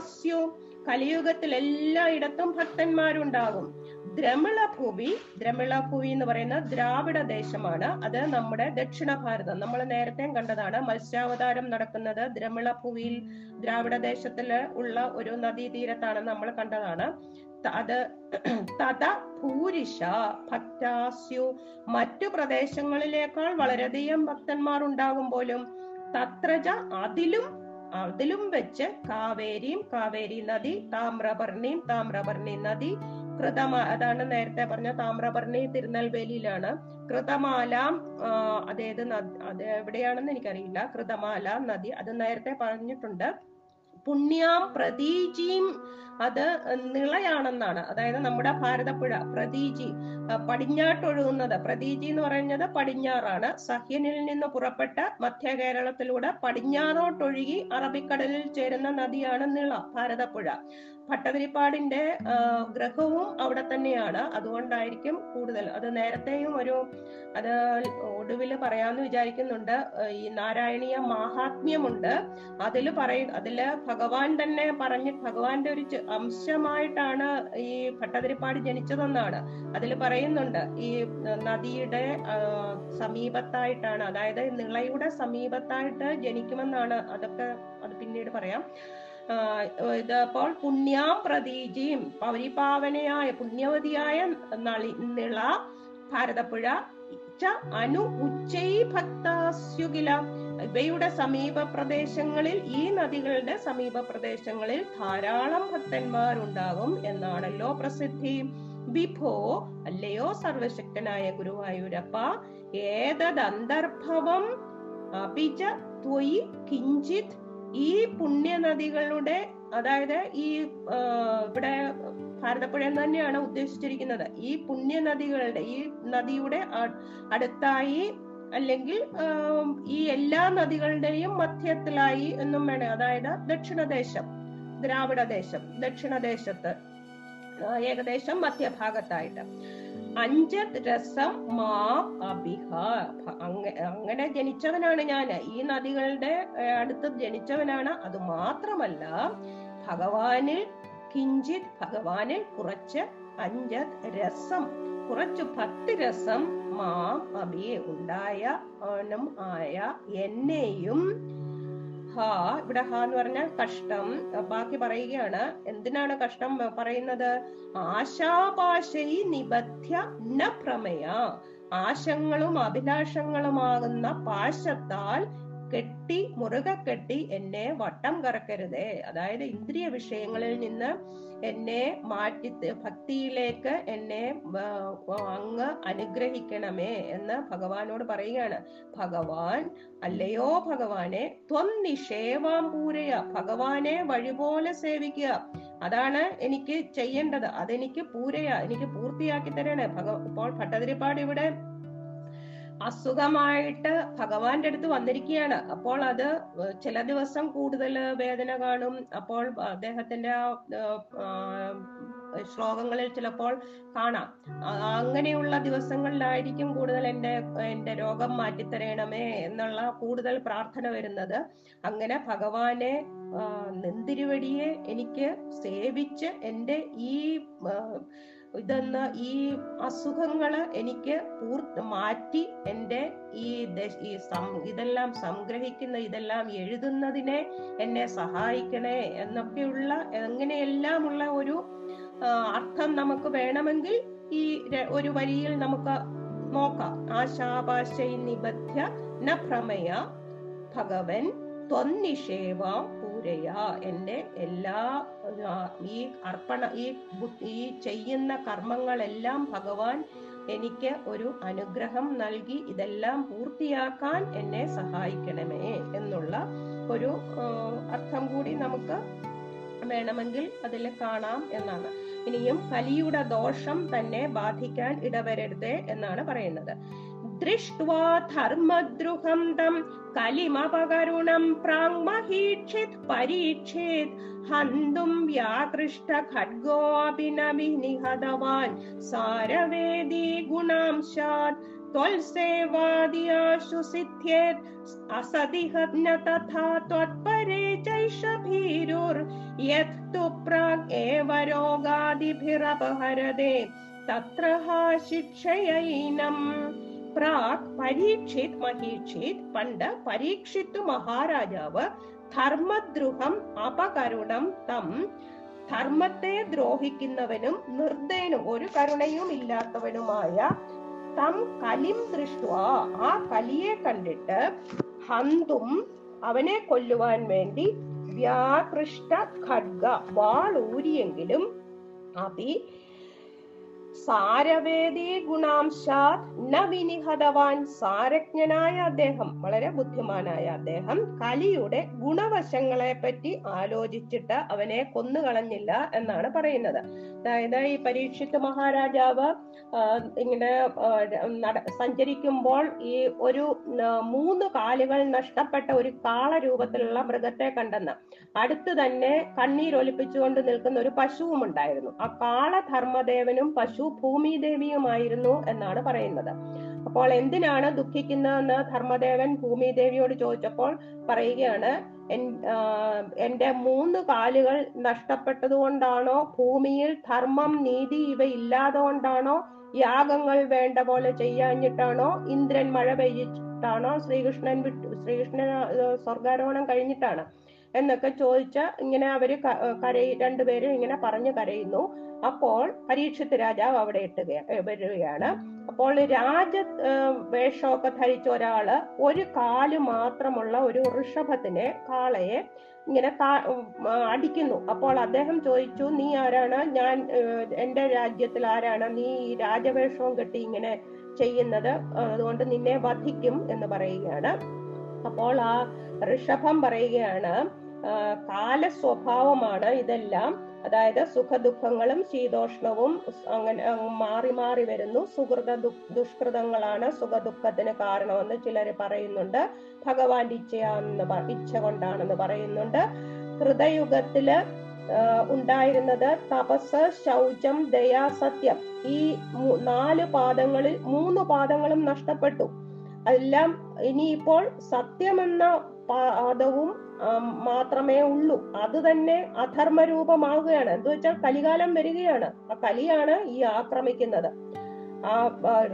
കലിയുഗത്തിൽ എല്ലായിടത്തും ഭക്തന്മാരുണ്ടാകും. ദ്രമിളഭൂവി ദ്രമിളഭൂവി എന്ന് പറയുന്ന ദ്രാവിഡ ദേശമാണ്. അത് നമ്മുടെ ദക്ഷിണ ഭാരതം. നമ്മൾ നേരത്തെ കണ്ടതാണ് മത്സ്യാവതാരം നടക്കുന്നത് ദ്രമിളഭൂവിയിൽ ദ്രാവിഡ ദേശത്തിൽ ഉള്ള ഒരു നദീതീരത്താണ് നമ്മൾ കണ്ടതാണ്. അത് ഭൂരിഷ ഭക്താസ്യു. മറ്റു പ്രദേശങ്ങളിലേക്കാൾ വളരെയധികം ഭക്തന്മാർ ഉണ്ടാകും പോലും. തത്രജ അതിലും അതിലും വെച്ച് കാവേരിയും കാവേരി നദി താമ്രപർണിയും താമ്രപർണി നദി കൃതമ അതാണ് നേരത്തെ പറഞ്ഞ താമ്രപർണി തിരുനെൽവേലിയിലാണ്. കൃതമാല അതായത് എവിടെയാണെന്ന് എനിക്കറിയില്ല. കൃതമാല നദി അത് നേരത്തെ പറഞ്ഞിട്ടുണ്ട്. പുണ്യാം പ്രതീജിയും അത് നിളയാണെന്നാണ്. അതായത് നമ്മുടെ ഭാരതപ്പുഴ പ്രതീജി. പടിഞ്ഞാട്ടൊഴുകുന്നത്. പ്രതീജി എന്ന് പറയുന്നത് പടിഞ്ഞാറാണ്. സഹ്യനിൽ നിന്ന് പുറപ്പെട്ട മധ്യ കേരളത്തിലൂടെ പടിഞ്ഞാറോട്ടൊഴുകി അറബിക്കടലിൽ ചേരുന്ന നദിയാണ് നിള ഭാരതപ്പുഴ. ഭട്ടതിരിപ്പാടിന്റെ ഗ്രഹവും അവിടെ തന്നെയാണ്. അതുകൊണ്ടായിരിക്കും കൂടുതൽ. അത് നേരത്തെയും ഒരു അത് ഒടുവിൽ പറയാന്ന് വിചാരിക്കുന്നുണ്ട് ഈ നാരായണീയ മാഹാത്മ്യമുണ്ട്. അതിൽ പറയ അതിൽ ഭഗവാൻ തന്നെ പറഞ്ഞ് ഭഗവാന്റെ ഒരു അംശമായിട്ടാണ് ഈ ഭട്ടതിരിപ്പാട് ജനിച്ചതെന്നാണ്. അതിൽ പറയുന്നുണ്ട് ഈ നദിയുടെ സമീപത്തായിട്ടാണ് അതായത് നിളയുടെ സമീപത്തായിട്ട് ജനിക്കുമെന്നാണ് അതൊക്കെ അത് പിന്നീട് പറയാം. ഇതപ്പോൾ പുണ്യാം പ്രതീജിയും പൗരിപാവനയായ പുണ്യവതിയായ നളി നിള ഭാരതപ്പുഴ അനു ഉച്ചൈ ഭക്താസ്യുകില. ഇവയുടെ സമീപ പ്രദേശങ്ങളിൽ ഈ നദികളുടെ സമീപ പ്രദേശങ്ങളിൽ ധാരാളം ഭക്തന്മാരുണ്ടാകും എന്നാണല്ലോ പ്രസിദ്ധി. വിഭോ അല്ലയോ സർവശക്തനായ ഗുരുവായൂരപ്പ ഏതദന്തർഭവം അപിച ത്വയി കിഞ്ചിത് ഈ പുണ്യനദികളുടെ അതായത് ഈ ഇവിടെ ഭാരതപ്പുഴ എന്ന് തന്നെയാണ് ഉദ്ദേശിച്ചിരിക്കുന്നത്. ഈ പുണ്യ നദികളുടെ ഈ നദിയുടെ അടുത്തായി അല്ലെങ്കിൽ ഈ എല്ലാ നദികളുടെയും മധ്യത്തിലായി എന്നും വേണം. അതായത് ദക്ഷിണദേശം ദ്രാവിഡദേശം ദക്ഷിണദേശത്ത് ഏകദേശം മധ്യഭാഗത്തായിട്ട്. അഞ്ചത് രസം മാ അഭിഹ അങ്ങ- അങ്ങനെ ജനിച്ചവനാണ് ഞാൻ ഈ നദികളുടെ അടുത്ത് ജനിച്ചവനാണ്. അത് മാത്രമല്ല ഭഗവാനിൽ കിഞ്ചിത് ഭഗവാനെ കുറച്ച് അഞ്ചത് രസം കുറച്ചു ഭക്തി രസം മാം അഭിയെ ഉണ്ടായ അവനും ആയ എന്നെയും. ഹ ഇവിടെ ഹാ എന്ന് പറഞ്ഞാൽ കഷ്ടം. ബാക്കി പറയുകയാണ് എന്തിനാണ് കഷ്ടം പറയുന്നത്? ആശാപാശൈ നിബദ്ധ്യ ന പ്രമേയ. ആശങ്ങളും അഭിലാഷങ്ങളുമാകുന്ന പാശത്താൽ കെട്ടി മുറുകെ കെട്ടി എന്നെ വട്ടം കറക്കരുതേ. അതായത് ഇന്ദ്രിയ വിഷയങ്ങളിൽ നിന്ന് എന്നെ മാറ്റി ഭക്തിയിലേക്ക് എന്നെ അങ്ങ് അനുഗ്രഹിക്കണമേ എന്ന് ഭഗവാനോട് പറയുകയാണ്. ഭഗവാൻ അല്ലയോ ഭഗവാനെ ത്വന്നിഷേവാം പൂരയ. ഭഗവാനെ വഴിപോലെ സേവിക്കുക. അതാണ് എനിക്ക് ചെയ്യേണ്ടത്. അതെനിക്ക് പൂരയ. എനിക്ക് പൂർത്തിയാക്കി തരണേ. ഭഗ ഇപ്പോൾ ഭട്ടതിരിപ്പാട് ഇവിടെ അസുഖമായിട്ട് ഭഗവാന്റെ അടുത്ത് വന്നിരിക്കുകയാണ്. അപ്പോൾ അത് ചില ദിവസം കൂടുതൽ വേദന കാണും. അപ്പോൾ അദ്ദേഹത്തിന്റെ ശ്ലോകങ്ങളിൽ ചിലപ്പോൾ കാണാം. അങ്ങനെയുള്ള ദിവസങ്ങളിലായിരിക്കും കൂടുതൽ എന്റെ എന്റെ രോഗം മാറ്റിത്തരണമേ എന്നുള്ള കൂടുതൽ പ്രാർത്ഥന വരുന്നത്. അങ്ങനെ ഭഗവാനെ നെന്തിരുവടിയെ എനിക്ക് സേവിച്ച് എന്റെ ഈ ഇതെന്ന് ഈ അസുഖങ്ങൾ എനിക്ക് പൂർത്തി മാറ്റി എന്റെ ഈ ഈ ഇതെല്ലാം സംഗ്രഹിക്കുന്ന ഇതെല്ലാം എഴുതുന്നതിനെ എന്നെ സഹായിക്കണേ എന്നൊക്കെയുള്ള എങ്ങനെയെല്ലാമുള്ള ഒരു അർത്ഥം നമുക്ക് വേണമെങ്കിൽ ഈ ഒരു വരിയിൽ നമുക്ക് നോക്കാം. ആശാപാശൈ നിബധ്യ ന ഭ്രമയ ഭഗവൻ ത്വന്നിഷേവ പൂരയ എന്റെ എല്ലാ ഈ അർപ്പണ ഈ ഈ ചെയ്യുന്ന കർമ്മങ്ങളെല്ലാം ഭഗവാൻ എനിക്ക് ഒരു അനുഗ്രഹം നൽകി. ഇതെല്ലാം പൂർത്തിയാക്കാൻ എന്നെ സഹായിക്കണമേ എന്നുള്ള ഒരു അർത്ഥം കൂടി നമുക്ക് വേണമെങ്കിൽ അതിൽ കാണാം എന്നാണ്. ഇനിയും കലിയുടെ ദോഷം തന്നെ ബാധിക്കാൻ ഇടവരരുത് എന്നാണ് പറയുന്നത്. दृष्ट्वा धर्मद्रुहं तं कलिमपकरुणं प्राङ्महीक्षित् परीक्षेत् हन्तुं व्याकृष्ट खड्गोऽपि न विनिहतवान् सारवेदी गुणां स्यात् त्वल्सेवादि सिद्ध्येत्। असदिह न तथा त्वत्परे चैष भीरुर् यत्तु प्राक् एव रोगादिभिरपहरदे। तत्र शिक्षयैनम्। പ്രാക് പരീക്ഷിത് മഹീക്ഷിത് പണ്ട് പരീക്ഷിത്തു മഹാരാജാവ് ധർമ്മദ്രുഹം അപകരുണം തം. ധർമ്മത്തെ ദ്രോഹിക്കുന്നവനും നിർദ്ദയനും ഒരു കരുണയും ഇല്ലാത്തവനുമായ തം കലിം ദൃഷ്ട ആ കലിയെ കണ്ടിട്ട് ഹന്തും അവനെ കൊല്ലുവാൻ വേണ്ടി വ്യാകൃഷ്ട ഖഡ്ഗ വാളൂരിയെങ്കിലും അഭി സാരവേദി ഗുണാംശാത് ന വിനിഹതവാൻ സാരജ്ഞനായ അദ്ദേഹം. വളരെ ബുദ്ധിമാനായ അദ്ദേഹം. കലിയുടെ ഗുണവശങ്ങളെ പറ്റി ആലോചിച്ചിട്ട് അവനെ കൊന്നുകളഞ്ഞില്ല എന്നാണ് പറയുന്നത്. അതായത് ഈ പരീക്ഷിത്ത് മഹാരാജാവ് ഇങ്ങനെ സഞ്ചരിക്കുമ്പോൾ ഈ ഒരു മൂന്ന് കാലുകൾ നഷ്ടപ്പെട്ട ഒരു കാള രൂപത്തിലുള്ള മൃഗത്തെ കണ്ടെന്ന്. അടുത്ത് തന്നെ കണ്ണീരൊലിപ്പിച്ചുകൊണ്ട് നിൽക്കുന്ന ഒരു പശുവും ഉണ്ടായിരുന്നു. ആ കാള ധർമ്മദേവനും പശു ഭൂമിദേവിയുമായിരുന്നു എന്നാണ് പറയുന്നത്. അപ്പോൾ എന്തിനാണ് ദുഃഖിക്കുന്നതെന്ന് ധർമ്മദേവൻ ഭൂമിദേവിയോട് ചോദിച്ചപ്പോൾ പറയുകയാണ് എന്റെ മൂന്ന് കാലുകൾ നഷ്ടപ്പെട്ടതുകൊണ്ടാണോ? ഭൂമിയിൽ ധർമ്മം നീതി ഇവ ഇല്ലാതെ കൊണ്ടാണോ യാഗങ്ങൾ വേണ്ട പോലെ ചെയ്യാഞ്ഞിട്ടാണോ? ഇന്ദ്രൻ മഴ പെയ്യിച്ചിട്ടാണോ ശ്രീകൃഷ്ണൻ വിട്ടു ശ്രീകൃഷ്ണൻ സ്വർഗാരോഹണം കഴിഞ്ഞിട്ടാണ്. എന്നൊക്കെ ചോദിച്ച ഇങ്ങനെ അവർ കരയി രണ്ടുപേരും ഇങ്ങനെ പറഞ്ഞു കരയുന്നു. അപ്പോൾ പരീക്ഷത്ത് രാജാവ് അവിടെ ഇട്ട് വരികയാണ്. അപ്പോൾ രാജ വേഷമൊക്കെ ധരിച്ച ഒരാൾ ഒരു കാൽ മാത്രമുള്ള ഒരു ഋഷഭത്തിനെ കാളയെ ഇങ്ങനെ അടിക്കുന്നു. അപ്പോൾ അദ്ദേഹം ചോദിച്ചു നീ ആരാണ്? ഞാൻ എന്റെ രാജ്യത്തിൽ ആരാണ്? നീ ഈ രാജവേഷവും കെട്ടി ഇങ്ങനെ ചെയ്യുന്നത് അതുകൊണ്ട് നിന്നെ വധിക്കും എന്ന് പറയുകയാണ്. അപ്പോൾ ആ ഋഷഭം പറയുകയാണ് കാല സ്വഭാവമാണ് ഇതെല്ലാം. അതായത് സുഖദുഃഖങ്ങളും ശീതോഷ്ണവും അങ്ങനെ മാറി മാറി വരുന്നു. സുഹൃത ദുഷ്കൃതങ്ങളാണ് സുഖദുഃഖത്തിന് കാരണമെന്ന് ചിലർ പറയുന്നുണ്ട്. ഭഗവാന്റെ ഇച്ഛയാണെന്ന് ഇച്ഛ കൊണ്ടാണെന്ന് പറയുന്നുണ്ട്. ഹൃദയുഗത്തിൽ ഉണ്ടായിരുന്നത് തപസ് ശൗചം ദയാ സത്യം. ഈ നാല് പാദങ്ങളിൽ മൂന്ന് പാദങ്ങളും നഷ്ടപ്പെട്ടു. എല്ലാം ഇനിയിപ്പോൾ സത്യമെന്ന പാദവും മാത്രമേ ഉള്ളൂ. അത് തന്നെ അധർമ്മ രൂപമാകുകയാണ് എന്ന് വെച്ചാൽ കലികാലം വരികയാണ്. ആ കലിയാണ് ഈ ആക്രമിക്കുന്നത്. ആ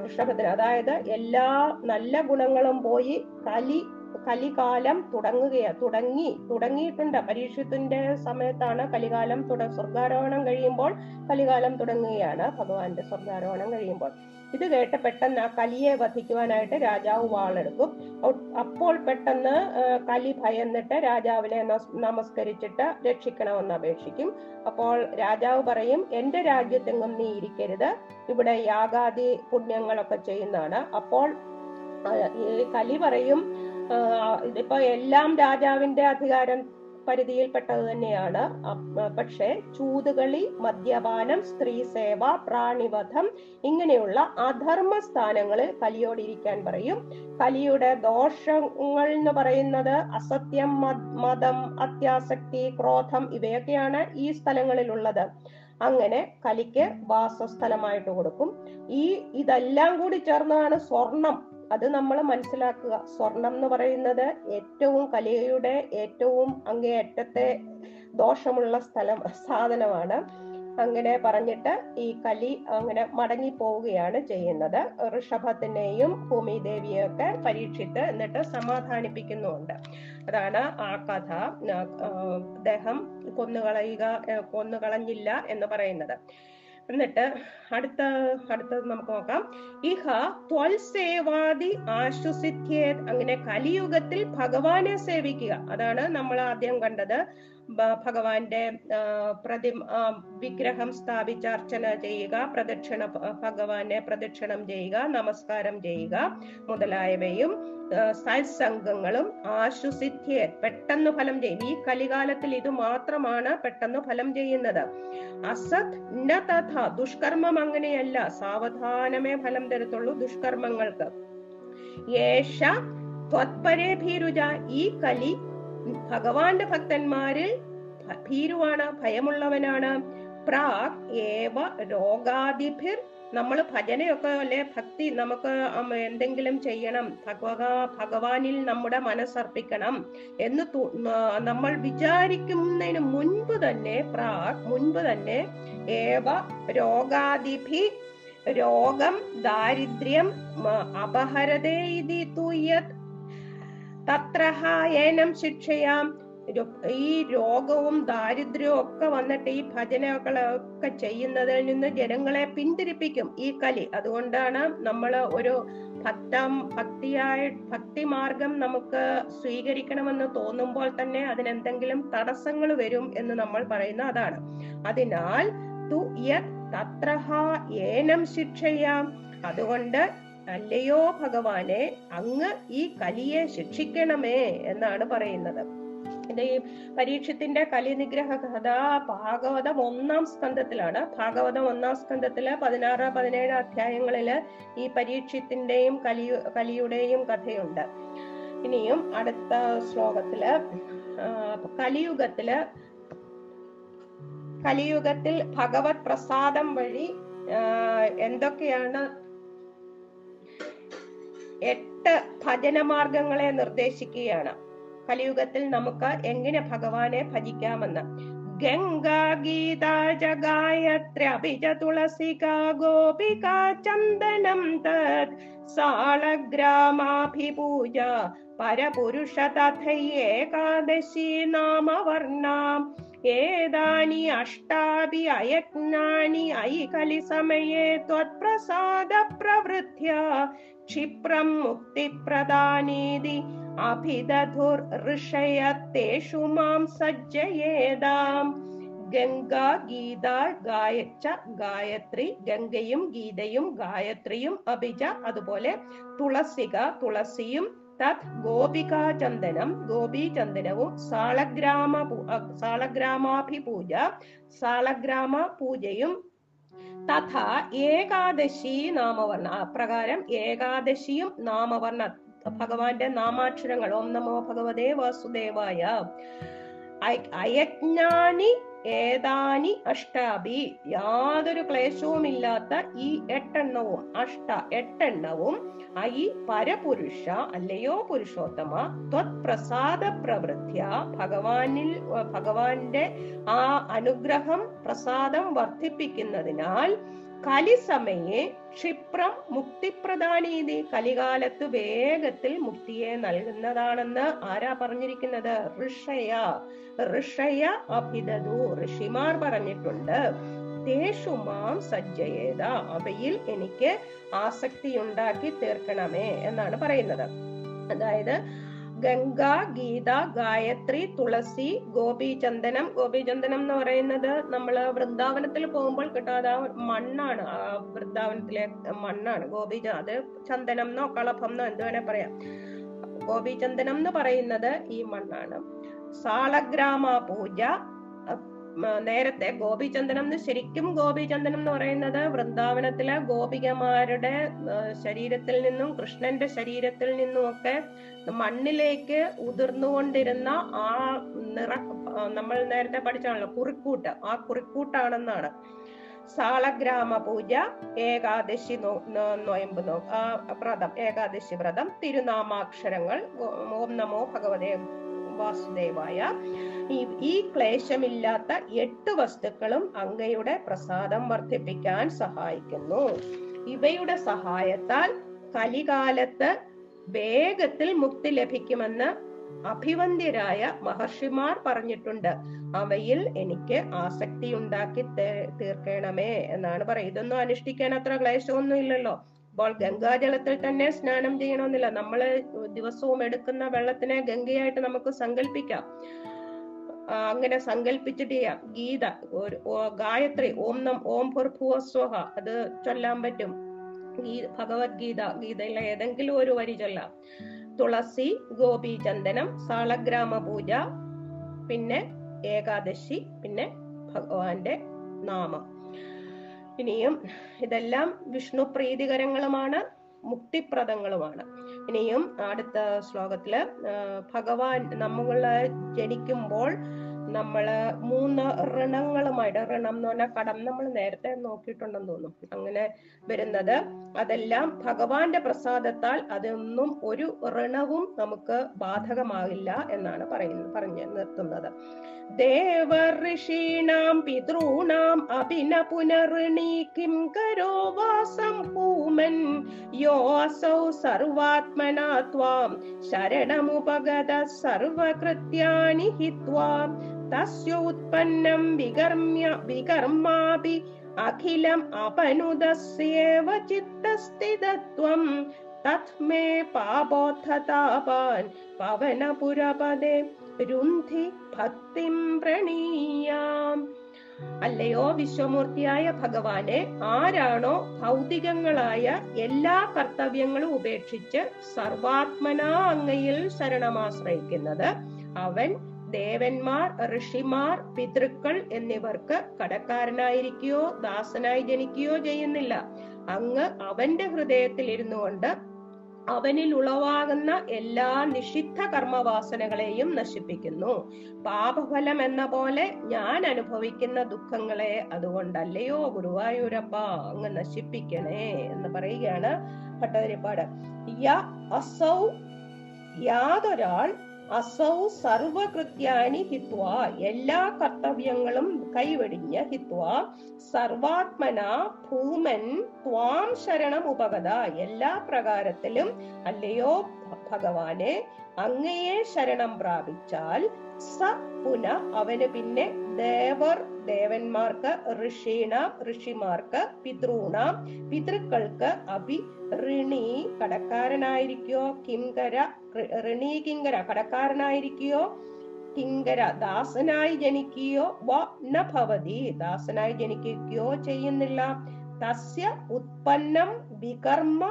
ഋഷഭത്തിന് അതായത് എല്ലാ നല്ല ഗുണങ്ങളും പോയി കലി കലികാലം തുടങ്ങുകയാ തുടങ്ങി തുടങ്ങിയിട്ടുണ്ട്. പരീക്ഷത്തിന്റെ സമയത്താണ് കലികാലം തുട സ്വർഗാരോഹണം കഴിയുമ്പോൾ കലികാലം തുടങ്ങുകയാണ് ഭഗവാന്റെ സ്വർഗാരോഹണം കഴിയുമ്പോൾ. ഇത് കേട്ട് പെട്ടെന്ന് ആ കലിയെ വധിക്കുവാനായിട്ട് രാജാവ് വാളെടുക്കും. അപ്പോൾ പെട്ടെന്ന് കലി ഭയന്നിട്ട് രാജാവിനെ നമസ്- നമസ്കരിച്ചിട്ട് രക്ഷിക്കണമെന്ന് അപേക്ഷിക്കും. അപ്പോൾ രാജാവ് പറയും എന്റെ രാജ്യത്തെങ്ങും നീ ഇരിക്കരുത്. ഇവിടെ യാഗാദി പുണ്യങ്ങളൊക്കെ ചെയ്യുന്നതാണ്. അപ്പോൾ ഈ കലി പറയും ഇതിപ്പോ എല്ലാം രാജാവിന്റെ അധികാരം പരിധിയിൽപ്പെട്ടത് തന്നെയാണ്. പക്ഷേ ചൂതുകളി മദ്യപാനം സ്ത്രീ സേവ പ്രാണിവധം ഇങ്ങനെയുള്ള അധർമ്മ സ്ഥാനങ്ങളിൽ കലിയോട് ഇരിക്കാൻ പറയും. കലിയുടെ ദോഷങ്ങൾ എന്ന് പറയുന്നത് അസത്യം മതം അത്യാസക്തി ക്രോധം ഇവയൊക്കെയാണ് ഈ സ്ഥലങ്ങളിലുള്ളത്. അങ്ങനെ കലിക്ക് വാസസ്ഥലമായിട്ട് കൊടുക്കും. ഈ ഇതെല്ലാം കൂടി ചേർന്നതാണ് സ്വർണം. അത് നമ്മൾ മനസ്സിലാക്കുക. സ്വർണം എന്ന് പറയുന്നത് ഏറ്റവും കലയുടെ ഏറ്റവും അങ്ങേയറ്റത്തെ ദോഷമുള്ള സ്ഥലം സാധനമാണ്. അങ്ങനെ പറഞ്ഞിട്ട് ഈ കലി അങ്ങനെ മടങ്ങി പോവുകയാണ് ചെയ്യുന്നത്. ഋഷഭത്തിനെയും ഭൂമിദേവിയെയും ഒക്കെ പരീക്ഷിച്ച് എന്നിട്ട് സമാധാനിപ്പിക്കുന്നുണ്ട്. അതാണ് ആ കഥ. അദ്ദേഹം കൊന്നുകളയുക കൊന്നുകളഞ്ഞില്ല എന്ന് പറയുന്നത്. എന്നിട്ട് അടുത്ത അടുത്തത് നമുക്ക് നോക്കാം. ഇഹ ത്വൽ സേവാദി ആശ്വസിത്യേത്. അങ്ങനെ കലിയുഗത്തിൽ ഭഗവാനെ സേവിക്കുക. അതാണ് നമ്മൾ ആദ്യം കണ്ടത്. ഭഗവാന്റെ പ്രതി വിഗ്രഹം സ്ഥാപിച്ച് അർച്ചന ചെയ്യുക പ്രദക്ഷിണ ഭഗവാനെ പ്രദക്ഷിണം ചെയ്യുക നമസ്കാരം ചെയ്യുക മുതലായവയും സത്സംഗങ്ങളും ആശുസിദ്ധിയെ പെട്ടെന്ന് ഫലം ചെയ്യും. ഈ കലികാലത്തിൽ ഇത് മാത്രമാണ് പെട്ടെന്ന് ഫലം ചെയ്യുന്നത്. അസത് ന തഥ ദുഷ്കർമ്മം അങ്ങനെയല്ല. സാവധാനമേ ഫലം തരത്തുള്ളൂ ദുഷ്കർമ്മങ്ങൾക്ക്. ഈ കലി ഭഗവാന്റെ ഭക്തന്മാരിൽ ഭീരുവാണ് ഭയമുള്ളവനാണ്. പ്രാഗ് ഏവ രോഗാദിഭിർ. നമ്മൾ ഭജനയൊക്കെ അല്ലെ ഭക്തി നമുക്ക് എന്തെങ്കിലും ചെയ്യണം. ഭഗവ ഭഗവാനിൽ നമ്മുടെ മനസ്സർപ്പിക്കണം എന്ന് നമ്മൾ വിചാരിക്കുന്നതിന് മുൻപ് തന്നെ പ്രാഗ് മുൻപ് തന്നെ ഏവ രോഗാദിഭി രോഗം ദാരിദ്ര്യം അപഹരതേ ഇതി തുയത് തത്രഹ ഏനം ശിക്ഷയാം ഈ രോഗവും ദാരിദ്ര്യവും ഒക്കെ വന്നിട്ട് ഈ ഭജനകളൊക്കെ ചെയ്യുന്നതിൽ നിന്ന് ജനങ്ങളെ പിന്തിരിപ്പിക്കും ഈ കലി. അതുകൊണ്ടാണ് നമ്മൾ ഒരു ഭക്തം ഭക്തിയായി ഭക്തി മാർഗം നമുക്ക് സ്വീകരിക്കണമെന്ന് തോന്നുമ്പോൾ തന്നെ അതിനെന്തെങ്കിലും തടസ്സങ്ങൾ വരും എന്ന് നമ്മൾ പറയുന്ന അതാണ്. അതിനാൽ തു യത് തത്രഹ ഏനം ശിക്ഷയാം. അതുകൊണ്ട് അല്ലയോ ഭഗവാനെ അങ്ങ് ഈ കലിയെ ശിക്ഷിക്കണമേ എന്നാണ് പറയുന്നത്. എന്റെ ഈ പരീക്ഷത്തിന്റെ കലിനിഗ്രഹ കഥ ഭാഗവതം ഒന്നാം സ്കന്ധത്തിലാണ്. ഭാഗവതം ഒന്നാം സ്കന്ധത്തിൽ പതിനാറ് പതിനേഴ് അധ്യായങ്ങളിൽ ഈ പരീക്ഷത്തിന്റെയും കലി കലിയുടെയും കഥയുണ്ട്. ഇനിയും അടുത്ത ശ്ലോകത്തിൽ കലിയുഗത്തിൽ കലിയുഗത്തിൽ ഭഗവത് പ്രസാദം വഴി എന്തൊക്കെയാണ് എട്ട് ഭജന ഭജനമാർഗങ്ങളെ നിർദ്ദേശിക്കുകയാണ്. കലിയുഗത്തിൽ നമുക്ക് എങ്ങനെ ഭഗവാനെ ഭജിക്കാമെന്ന്. ഗംഗാ ഗീത ജഗായത്ര ഗോപിക ചന്ദനം തത് സാളഗ്രാമാഭിപൂജ പരപുരുഷ തഥയേകാദശി നാമവർണാം ഏതാനി അഷ്ടാപി അയജ്ഞാനി അയി കലിസമയേ ത്വത്പ്രസാദ പ്രവൃത്യ ക്ഷിപ്രം മുക്തിപ്രദാനീതി അഭിദധുർ ഋഷയത്തേഷു മാം സജ്ജയേതാം ഗംഗ ഗീത ഗായച്ച ഗായത്രി ഗംഗയും ഗീതയും ഗായത്രിയും അഭിജ അതുപോലെ തുളസിക തുളസിയും തത് ഗോപികാചന്ദനം ഗോപീചന്ദനവും സാളഗ്രാമ സാളഗ്രാമാഭിപൂജ സാളഗ്രാമ പൂജയും തഥ ഏകാദശി നാമവർണ. അപ്രകാരം ഏകാദശിയും നാമവർണ. ഭഗവാന്റെ നാമാക്ഷരങ്ങൾ. ഓം നമോ ഭഗവതേ വാസുദേവായ. അയ- അയജ്ഞാനി ഏതാനി അഷ്ടാബി യാതൊരു ക്ലേശവുമില്ലാത്ത ഈ എട്ടെണ്ണവും അഷ്ട എട്ടെണ്ണവും ഐ പരപുരുഷ അല്ലയോ പുരുഷോത്തമ ത്വത് പ്രസാദ പ്രവൃത്തിയ ഭഗവാനിൽ ഭഗവാന്റെ ആ അനുഗ്രഹം പ്രസാദം വർദ്ധിപ്പിക്കുന്നതിനാൽ കലിസമയെ ക്ഷിപ്രം മുക്തിപ്രധാനീതി കലികാലത്ത് വേഗത്തിൽ മുക്തിയെ നൽകുന്നതാണെന്ന് ആരാ പറഞ്ഞിരിക്കുന്നത്? ഋഷയ. ഋഷയ അഭിതതു ഋഷിമാർ പറഞ്ഞിട്ടുണ്ട് തേഷു സജ്ജയേത. അവയിൽ എനിക്ക് ആസക്തി ഉണ്ടാക്കി തീർക്കണമേ എന്നാണ് പറയുന്നത്. അതായത് ഗംഗ ഗീത ഗായത്രി തുളസി ഗോപീചന്ദനം. ഗോപീചന്ദനം എന്ന് പറയുന്നത് നമ്മൾ വൃന്ദാവനത്തിൽ പോകുമ്പോൾ കിട്ടാതെ മണ്ണാണ്. വൃന്ദാവനത്തിലെ മണ്ണാണ്. ഗോപി അത് ചന്ദനം എന്നോ കളഭം എന്നോ എന്ത് വേണേ പറയാം. ഗോപീചന്ദനം എന്ന് പറയുന്നത് ഈ മണ്ണാണ്. സാളഗ്രാമ പൂജ നേരത്തെ ഗോപിചന്ദനം എന്ന് ശരിക്കും ഗോപിചന്ദനം എന്ന് പറയുന്നത് വൃന്ദാവനത്തിലെ ഗോപികമാരുടെ ശരീരത്തിൽ നിന്നും കൃഷ്ണന്റെ ശരീരത്തിൽ നിന്നും ഒക്കെ മണ്ണിലേക്ക് ഉതിർന്നുകൊണ്ടിരുന്ന ആ നിറ നമ്മൾ നേരത്തെ പഠിച്ചാണല്ലോ കുറിക്കൂട്ട്. ആ കുറിക്കൂട്ടാണെന്നാണ്. സാളഗ്രാമ പൂജ ഏകാദശി നോ നോയമ്പ് നോ വ്രതം ഏകാദശി വ്രതം തിരുനാമാക്ഷരങ്ങൾ ഓം നമോ ഭഗവതേ വാസുദേവായ ഈ ക്ലേശമില്ലാത്ത എട്ട് വസ്തുക്കളും അങ്ങയുടെ പ്രസാദം വർദ്ധിപ്പിക്കാൻ സഹായിക്കുന്നു. ഇവയുടെ സഹായത്താൽ കലികാലത്ത് വേഗത്തിൽ മുക്തി ലഭിക്കുമെന്ന് അഭിവന്ദ്യരായ മഹർഷിമാർ പറഞ്ഞിട്ടുണ്ട്. അവയിൽ എനിക്ക് ആസക്തി ഉണ്ടാക്കി തീർക്കണമേ എന്നാണ് പറയുന്നത്. ഇതൊന്നും അനുഷ്ഠിക്കാൻ അത്ര ക്ലേശമൊന്നും ഇല്ലല്ലോ. ഇപ്പോൾ ഗംഗാജലത്തിൽ തന്നെ സ്നാനം ചെയ്യണമെന്നില്ല. നമ്മൾ ദിവസവും എടുക്കുന്ന വെള്ളത്തിനെ ഗംഗയായിട്ട് നമുക്ക് സങ്കല്പിക്കാം. അങ്ങനെ സങ്കല്പിച്ചിട്ട് ചെയ്യാം ഗീത ഗായത്രി ഓം നം ഓം ഭൂർഭുവസ്വഹ അത് ചൊല്ലാൻ പറ്റും. ഭഗവത്ഗീത ഗീതയിലെ ഏതെങ്കിലും ഒരു വരി ചൊല്ലാം. തുളസി ഗോപീചന്ദനം സാളഗ്രാമ പൂജ പിന്നെ ഏകാദശി പിന്നെ ഭഗവാന്റെ നാമം. ഇനിയും ഇതെല്ലാം വിഷ്ണു പ്രീതികരങ്ങളുമാണ് മുക്തിപ്രദങ്ങളുമാണ്. ഇനിയും അടുത്ത ശ്ലോകത്തിൽ ഭഗവാൻ നമ്മളെ ജനിക്കുമ്പോൾ നമ്മൾ മൂന്ന് ഋണങ്ങളുമായിട്ട് ഋണം എന്ന് പറഞ്ഞാൽ കടം നമ്മൾ നേരത്തെ നോക്കിയിട്ടുണ്ടെന്ന് തോന്നുന്നു അങ്ങനെ വരുന്നത്. അതെല്ലാം ഭഗവാന്റെ പ്രസാദത്താൽ അതൊന്നും ഒരു ഋണവും നമുക്ക് ബാധകമാകില്ല എന്നാണ് പറയുന്നത് പറഞ്ഞു നിർത്തുന്നത്. ദേവഋഷീണാം പിതൃണാം അഭിന കിം കരോ വാസം ഭൂമൻ യോ അസൗ സർവാത്മനാ ത്വാം ശരണമുപഗത സർവകൃത്യാനി ഹിത്വാം തസ്യോത്പന്നം വികർമ്യ വികർമാപി അഖിലം അപനുദസ്യേവ ചിത്തസ്ഥിതത്വം തത്മേ പാപോത്ഥതാപാൻ പവനപുരപദേ രുന്ധി ഭക്തിം പ്രണീയാം അല്ലയോ വിശ്വമൂർത്തിയായ ഭഗവാനെ ആരാണോ ഭൗതികങ്ങളായ എല്ലാ കർത്തവ്യങ്ങളും ഉപേക്ഷിച്ച് സർവാത്മനാ അങ്ങയിൽ ശരണമാശ്രയിക്കുന്നത് അവൻ ദേവന്മാർ ഋഷിമാർ പിതൃക്കൾ എന്നിവർക്ക് കടക്കാരനായിരിക്കുകയോ ദാസനായി ജനിക്കുകയോ ചെയ്യുന്നില്ല. അങ്ങ് അവന്റെ ഹൃദയത്തിൽ ഇരുന്നു കൊണ്ട് അവനിൽ ഉളവാകുന്ന എല്ലാ നിഷിദ്ധ കർമ്മവാസനകളെയും നശിപ്പിക്കുന്നു. പാപഫലം എന്ന പോലെ ഞാൻ അനുഭവിക്കുന്ന ദുഃഖങ്ങളെ അതുകൊണ്ടല്ലയോ ഗുരുവായൂരപ്പ അങ്ങ് നശിപ്പിക്കണേ എന്ന് പറയുകയാണ് ഭട്ടതിരിപ്പാട്. യ അസൗ യാതൊരാൾ അസൗ സർവകൃത്യാണി ഹിത്വ. എല്ലാ കർത്തവ്യങ്ങളും കൈവെടിഞ്ഞ് ഹിത്വ. സർവാത്മന ഭൂമൻ ത്വാം ശരണം ഉപഗത എല്ലാ പ്രകാരത്തിലും അല്ലയോ ഭഗവാനെ അങ്ങയെ ശരണം പ്രാപിച്ചാൽ സ പുന അവന് പിന്നെ ദേവർ ദേവന്മാർക്ക് ഋഷീണ ഋഷിമാർക്ക് പിതൃണ പിതൃക്കൾക്ക് അഭി ഋണി കടക്കാരനായിരിക്കോ കിങ്കര ഋണി കിങ്കര കടക്കാരനായിരിക്കോ കിങ്കര ദാസനായി ജനിക്കുകയോ വ ന ഭവതി ദാസനായി ജനിക്കുകയോ ചെയ്യുന്നില്ല. തസ്യ ഉത്പന്നം വികർമ്മ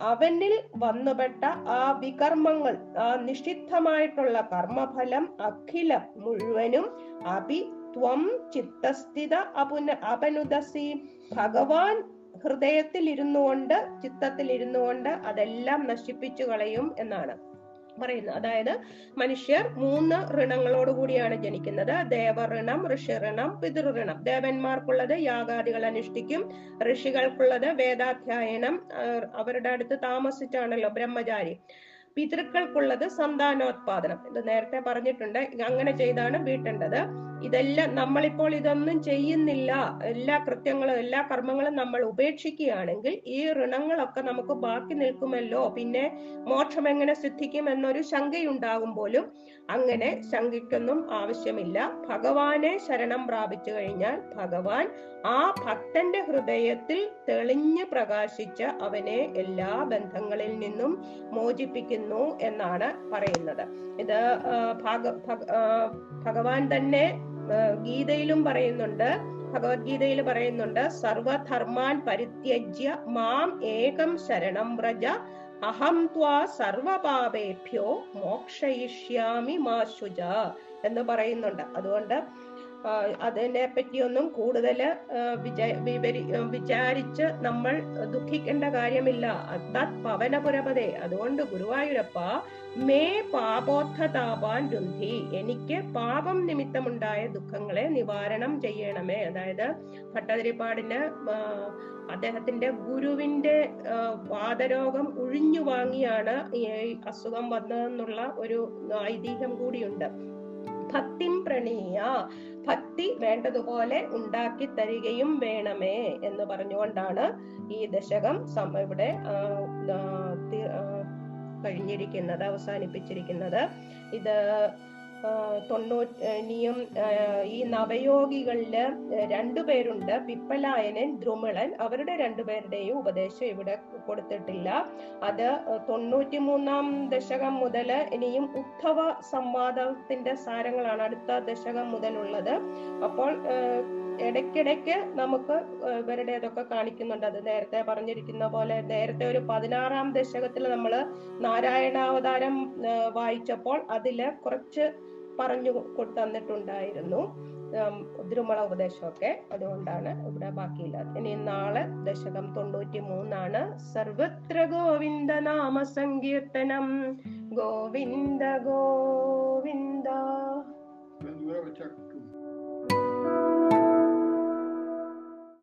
അവനിൽ വന്നുപെട്ട ആ വികർമ്മങ്ങൾ ആ നിഷിദ്ധമായിട്ടുള്ള കർമ്മഫലം അഖിലം മുഴുവനും അഭി ത്വം ചിത്തസ്ഥിത അപുന അപനുദസി. ഭഗവാൻ ഹൃദയത്തിൽ ഇരുന്നു കൊണ്ട് ചിത്തത്തിൽ ഇരുന്നു കൊണ്ട് അതെല്ലാം നശിപ്പിച്ചു കളയും എന്നാണ് പറയുന്നത്. അതായത് മനുഷ്യർ മൂന്ന് ഋണങ്ങളോട് കൂടിയാണ് ജനിക്കുന്നത്. ദേവഋണം ഋഷിഋണം പിതൃഋണം. ദേവന്മാർക്കുള്ളത് യാഗാദികൾ അനുഷ്ഠിക്കും. ഋഷികൾക്കുള്ളത് വേദാധ്യായനം അവരുടെ അടുത്ത് താമസിച്ചാണല്ലോ ബ്രഹ്മചാരി. പിതൃക്കൾക്കുള്ളത് സന്താനോത്പാദനം. ഇത് നേരത്തെ പറഞ്ഞിട്ടുണ്ട്. അങ്ങനെ ചെയ്താണ് വീട്ടേണ്ടത്. ഇതെല്ലാം നമ്മളിപ്പോൾ ഇതൊന്നും ചെയ്യുന്നില്ല. എല്ലാ കൃത്യങ്ങളും എല്ലാ കർമ്മങ്ങളും നമ്മൾ ഉപേക്ഷിക്കുകയാണെങ്കിൽ ഈ ഋണങ്ങളൊക്കെ നമുക്ക് ബാക്കി നിൽക്കുമല്ലോ. പിന്നെ മോക്ഷം എങ്ങനെ സിദ്ധിക്കും എന്നൊരു ശങ്കയുണ്ടാകും പോലും അങ്ങനെ ശങ്കിക്കൊന്നും ആവശ്യമില്ല. ഭഗവാനെ ശരണം പ്രാപിച്ചു കഴിഞ്ഞാൽ ഭഗവാൻ ആ ഭക്തന്റെ ഹൃദയത്തിൽ തെളിഞ്ഞ് പ്രകാശിച്ച് അവനെ എല്ലാ ബന്ധങ്ങളിൽ നിന്നും മോചിപ്പിക്കുന്നു എന്നാണ് പറയുന്നത്. ഇത് ഭാഗ ഭഗ- ഭഗവാൻ തന്നെ ഗീതയിലും പറയുന്നുണ്ട് ഭഗവത്ഗീതയിൽ പറയുന്നുണ്ട് സർവധർമാൻ പരിത്യജ്യ മാം ഏകം ശരണം വ്രജ അഹം ത്വാ സർവപാപേഭ്യോ മോക്ഷയിഷ്യാമി മാശുജ എന്ന് പറയുന്നുണ്ട്. അതുകൊണ്ട് അതിനെ പറ്റിയൊന്നും കൂടുതൽ വിചാരിച്ച് നമ്മൾ ദുഃഖിക്കേണ്ട കാര്യമില്ല. പവനപുരപതേ അതുകൊണ്ട് ഗുരുവായൂരപ്പ മേ പാപോത്ഥതാപാൻ രുന്ധി. എനിക്ക് പാപം നിമിത്തമുണ്ടായ ദുഃഖങ്ങളെ നിവാരണം ചെയ്യണമേ. അതായത് ഭട്ടതിരിപ്പാടിന് അദ്ദേഹത്തിന്റെ ഗുരുവിന്റെ വാദരോഗം ഒഴിഞ്ഞു വാങ്ങിയാണ് ഈ അസുഖം വന്നതെന്നുള്ള ഒരു ഐതിഹ്യം കൂടിയുണ്ട്. ഭക്തിം പ്രണീയ ഭക്തി വേണ്ടതുപോലെ ഉണ്ടാക്കി തരികയും വേണമേ എന്ന് പറഞ്ഞുകൊണ്ടാണ് ഈ ദശകം ഇവിടെ കഴിഞ്ഞിരിക്കുന്നത് അവസാനിപ്പിച്ചിരിക്കുന്നത്. ഇത് തൊണ്ണൂറ്റി ഇനിയും ഈ നവയോഗികളിൽ രണ്ടുപേരുണ്ട് പിപ്പലായനൻ ദ്രുമളൻ. അവരുടെ രണ്ടുപേരുടെയും ഉപദേശം ഇവിടെ കൊടുത്തിട്ടില്ല. അത് തൊണ്ണൂറ്റി മൂന്നാം ദശകം മുതൽ ഇനിയും ഉദ്ധവ സംവാദത്തിന്റെ സാരങ്ങളാണ് അടുത്ത ദശകം മുതലുള്ളത്. അപ്പോൾ ഇടയ്ക്കിടയ്ക്ക് നമുക്ക് ഇവരുടെ ഇതൊക്കെ കാണിക്കുന്നുണ്ട്. അത് നേരത്തെ പറഞ്ഞിരിക്കുന്ന പോലെ നേരത്തെ ഒരു പതിനാറാം ദശകത്തിൽ നമ്മൾ നാരായണാവതാരം വായിച്ചപ്പോൾ അതിൽ കുറച്ച് പറഞ്ഞു തന്നിട്ടുണ്ടായിരുന്നു. തിരുമള ഉപദേശമൊക്കെ അതുകൊണ്ടാണ് ഇവിടെ ബാക്കിയില്ലാത്തത്. ഇനി നാളെ ദശകം തൊണ്ണൂറ്റി മൂന്നാണ് സർവത്ര ഗോവിന്ദ. നാമ സങ്കീർത്തനം ഗോവിന്ദ ഗോവിന്ദ